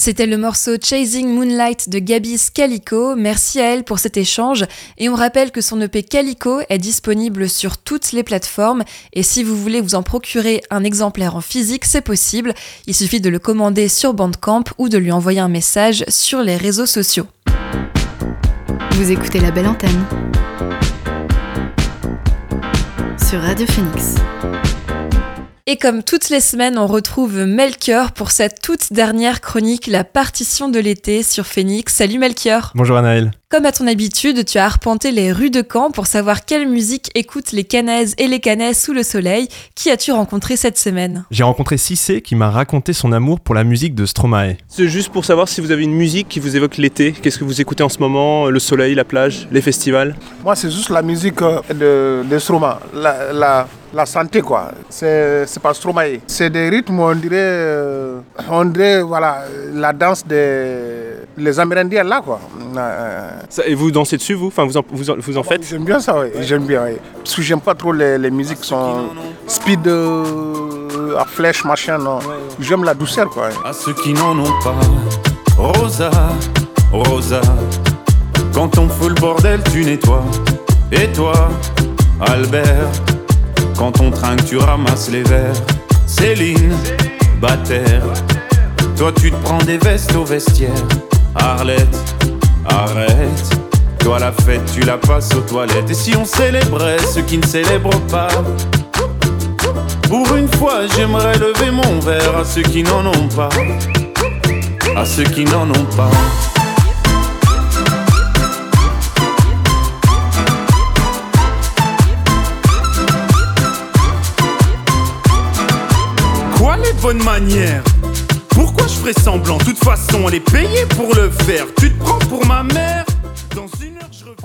C'était le morceau Chasing Moonlight de Gabis Calico. Merci à elle pour cet échange. Et on rappelle que son EP Calico est disponible sur toutes les plateformes. Et si vous voulez vous en procurer un exemplaire en physique, c'est possible. Il suffit de le commander sur Bandcamp ou de lui envoyer un message sur les réseaux sociaux. Vous écoutez la belle antenne sur Radio Phoenix. Et comme toutes les semaines, on retrouve Melchior pour cette toute dernière chronique, la partition de l'été sur Phoenix. Salut Melchior. Bonjour Anaël. Comme à ton habitude, tu as arpenté les rues de Caen pour savoir quelle musique écoutent les Canaises et les Canais sous le soleil. Qui as-tu rencontré cette semaine? J'ai rencontré Cissé qui m'a raconté son amour pour la musique de Stromae. C'est juste pour savoir si vous avez une musique qui vous évoque l'été. Qu'est-ce que vous écoutez en ce moment? Le soleil, la plage, les festivals? Moi, c'est juste la musique euh, de, de Stromae. La, la, la santé quoi. C'est pas Stromae. C'est des rythmes, on dirait, euh, on dirait voilà, la danse des les Amérindiens là quoi. Euh, ça, et vous dansez dessus vous Enfin vous en, vous en, vous en faites J'aime bien ça, oui. J'aime bien. Oui. Parce que j'aime pas trop les, les musiques qui sont speed euh, à flèche machin non. J'aime la douceur quoi. À ceux qui n'en ont pas, Rosa, Rosa. Quand on fout le bordel, tu nettoies. Et toi, Albert quand on trinque, tu ramasses les verres. Céline, Bataire. Toi, tu te prends des vestes au vestiaire. Arlette, arrête. Toi, la fête, tu la passes aux toilettes. Et si on célébrait ceux qui ne célèbrent pas? Pour une fois, j'aimerais lever mon verre à ceux qui n'en ont pas. À ceux qui n'en ont pas. bonne manière. Pourquoi je ferais semblant? De toute façon, elle est payée pour le faire. Tu te prends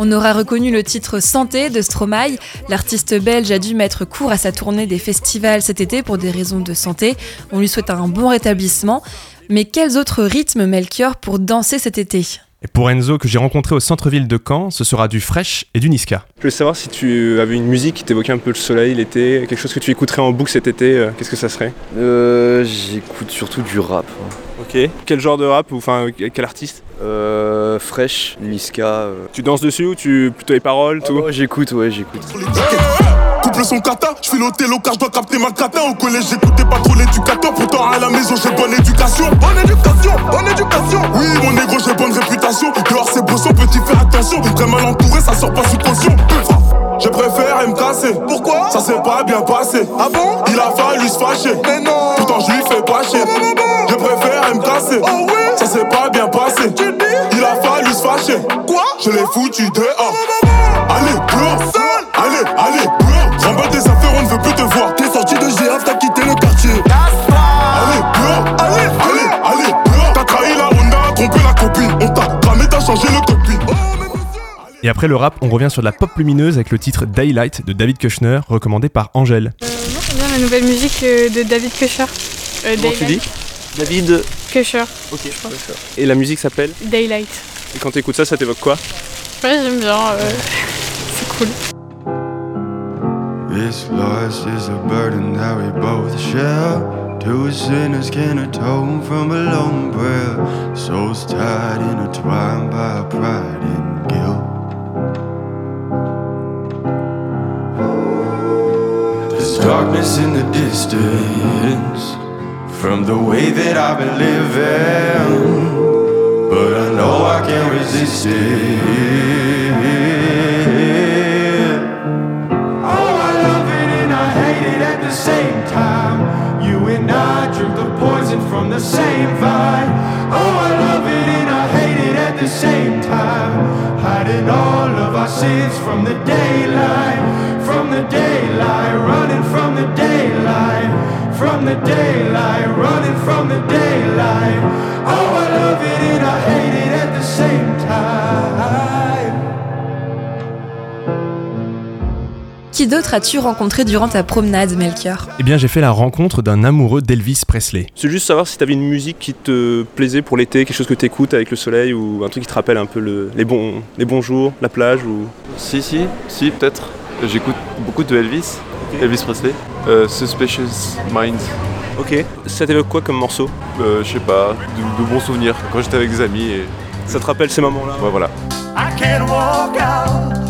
on aura reconnu le titre Santé de Stromae. L'artiste belge a dû mettre court à sa tournée des festivals cet été pour des raisons de santé. On lui souhaite un bon rétablissement. Mais quels autres rythmes Melchior pour danser cet été? Et pour Enzo, que j'ai rencontré au centre-ville de Caen, ce sera du Fresh et du Niska. Je voulais savoir si tu avais une musique qui t'évoquait un peu le soleil, l'été, quelque chose que tu écouterais en boucle cet été, euh, qu'est-ce que ça serait? Euh, J'écoute surtout du rap. Ok. Quel genre de rap ou enfin quel artiste euh, Fresh, Niska. Euh. Tu danses dessus ou tu plutôt les paroles, ah tout ouais, J'écoute, ouais, j'écoute couple son kata. Je le télo car je dois capter ma cata. Au collège, j'écoutais pas trop l'éducateur. Pourtant, à la maison, j'ai bonne éducation. Bonne éducation, bonne éducation. Oui, mon négro, j'ai bonne réputation. Dehors, c'est brosson, petit, fais attention. Très mal entouré, ça sort pas sous caution. Je préfère me casser. Pourquoi? Ça s'est pas bien passé. Ah bon? Il a fallu se fâcher. Mais non Pourtant, je lui fais pas chier. Je préfère me casser. Oh oui Ça s'est pas bien passé. Il a fallu se fâcher. Quoi? Je l'ai foutu dehors. Allez, plus Allez, allez, Remballe tes affaires, on ne veut plus te voir. T'es sorti de GF, t'as quitté le quartier. Allez, peur, allez, allez, allez, peur. T'as trahi la Honda, trompé la copine. On t'a cramé, t'as changé le. Et après le rap, on revient sur de la pop lumineuse avec le titre Daylight de David Kushner, recommandé par Angèle. Euh, moi j'aime bien la nouvelle musique euh, de David Kusher. Euh, Comment tu dis? David Kusher. Ok, Et la musique s'appelle? Daylight. Et quand t'écoutes ça, ça t'évoque quoi? Ouais, j'aime bien. Euh, [laughs] c'est cool. This loss is a burden that we both share. Two sinners can atone from a lone prayer. Souls tied, intertwined by pride and guilt. Darkness in the distance from the way that I've been living, but I know I can't resist it. from the same vine. Oh, sins from the daylight, from the daylight, running from the daylight, from the daylight, running from the daylight. Oh, I love it and I hate it at the same time. Qui d'autre as-tu rencontré durant ta promenade, Melchior? Eh bien, j'ai fait la rencontre d'un amoureux d'Elvis Presley. C'est juste savoir si t'avais une musique qui te plaisait pour l'été, quelque chose que t'écoutes avec le soleil ou un truc qui te rappelle un peu le, les, bons, les bons jours, la plage ou... Si, si, si, peut-être. J'écoute beaucoup de Elvis, Elvis Presley. Euh, Suspicious Minds. Ok. Ça t'évoque quoi comme morceau? Euh, je sais pas, de, de bons souvenirs quand j'étais avec des amis et. Ça te rappelle ces moments-là Ouais, voilà. I can't walk out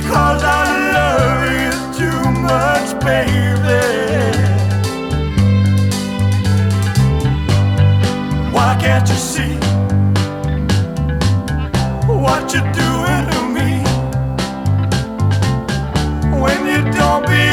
because I love you too much, baby. Why can't you see what you're doing to me when you don't believe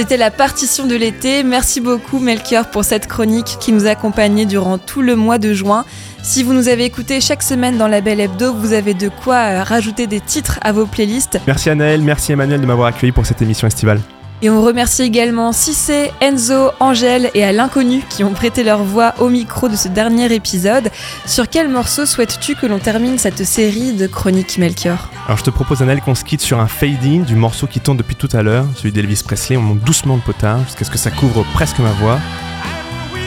C'était la partition de l'été. Merci beaucoup Melchior pour cette chronique qui nous accompagnait durant tout le mois de juin. Si vous nous avez écoutés chaque semaine dans la Belle Hebdo, vous avez de quoi euh, rajouter des titres à vos playlists. Merci Anaël, merci Emmanuel de m'avoir accueilli pour cette émission estivale. Et on remercie également Cissé, Enzo, Angèle et à l'inconnu qui ont prêté leur voix au micro de ce dernier épisode. Sur quel morceau souhaites-tu que l'on termine cette série de chroniques Melchior? Alors je te propose Anaël qu'on se quitte sur un fade-in du morceau qui tourne depuis tout à l'heure, celui d'Elvis Presley. On monte doucement le potard jusqu'à ce que ça couvre presque ma voix.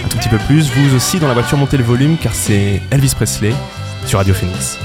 Un tout petit peu plus. Vous aussi dans la voiture montez le volume car c'est Elvis Presley sur Radio Phoenix.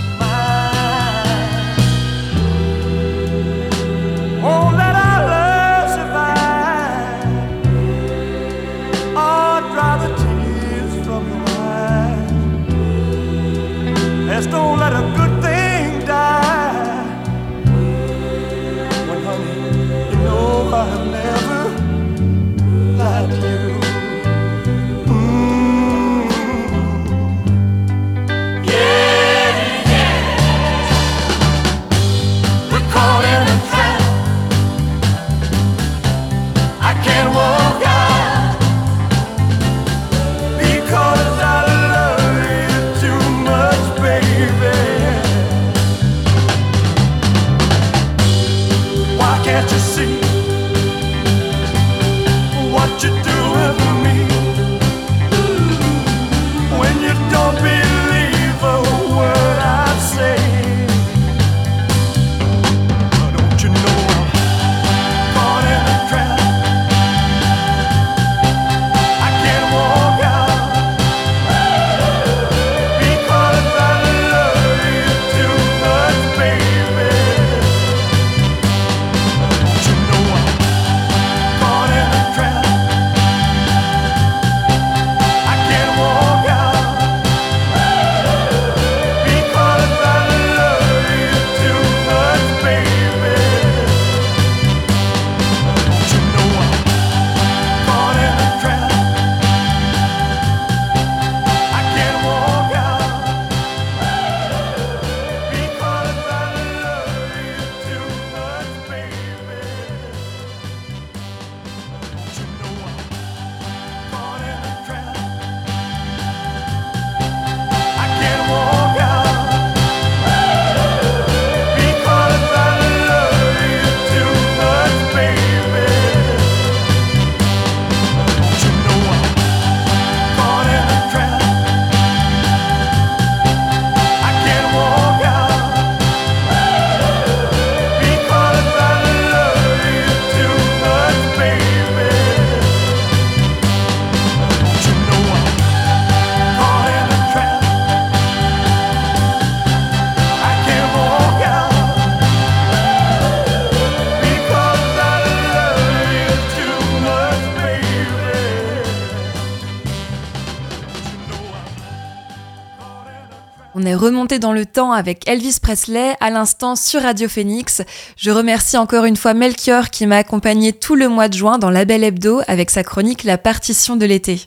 Remonté dans le temps avec Elvis Presley à l'instant sur Radio Phoenix. Je remercie encore une fois Melchior qui m'a accompagné tout le mois de juin dans La Belle Hebdo avec sa chronique La partition de l'été.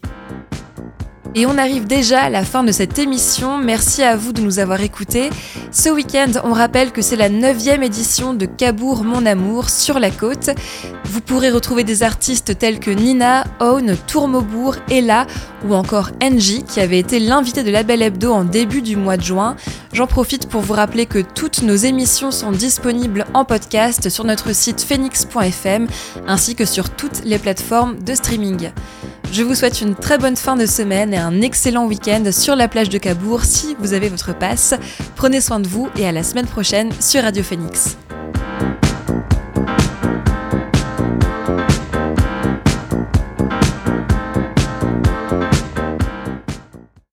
Et on arrive déjà à la fin de cette émission. Merci à vous de nous avoir écoutés. Ce week-end, on rappelle que c'est la 9 édition de Cabourg Mon Amour sur la côte. Vous pourrez retrouver des artistes tels que Nina, Own, Tourmaubourg, Ella ou encore Angie qui avait été l'invité de la Belle Hebdo en début du mois de juin. J'en profite pour vous rappeler que toutes nos émissions sont disponibles en podcast sur notre site phoenix.fm ainsi que sur toutes les plateformes de streaming. Je vous souhaite une très bonne fin de semaine un excellent week-end sur la plage de Cabourg si vous avez votre passe. Prenez soin de vous et à la semaine prochaine sur Radio Phoenix.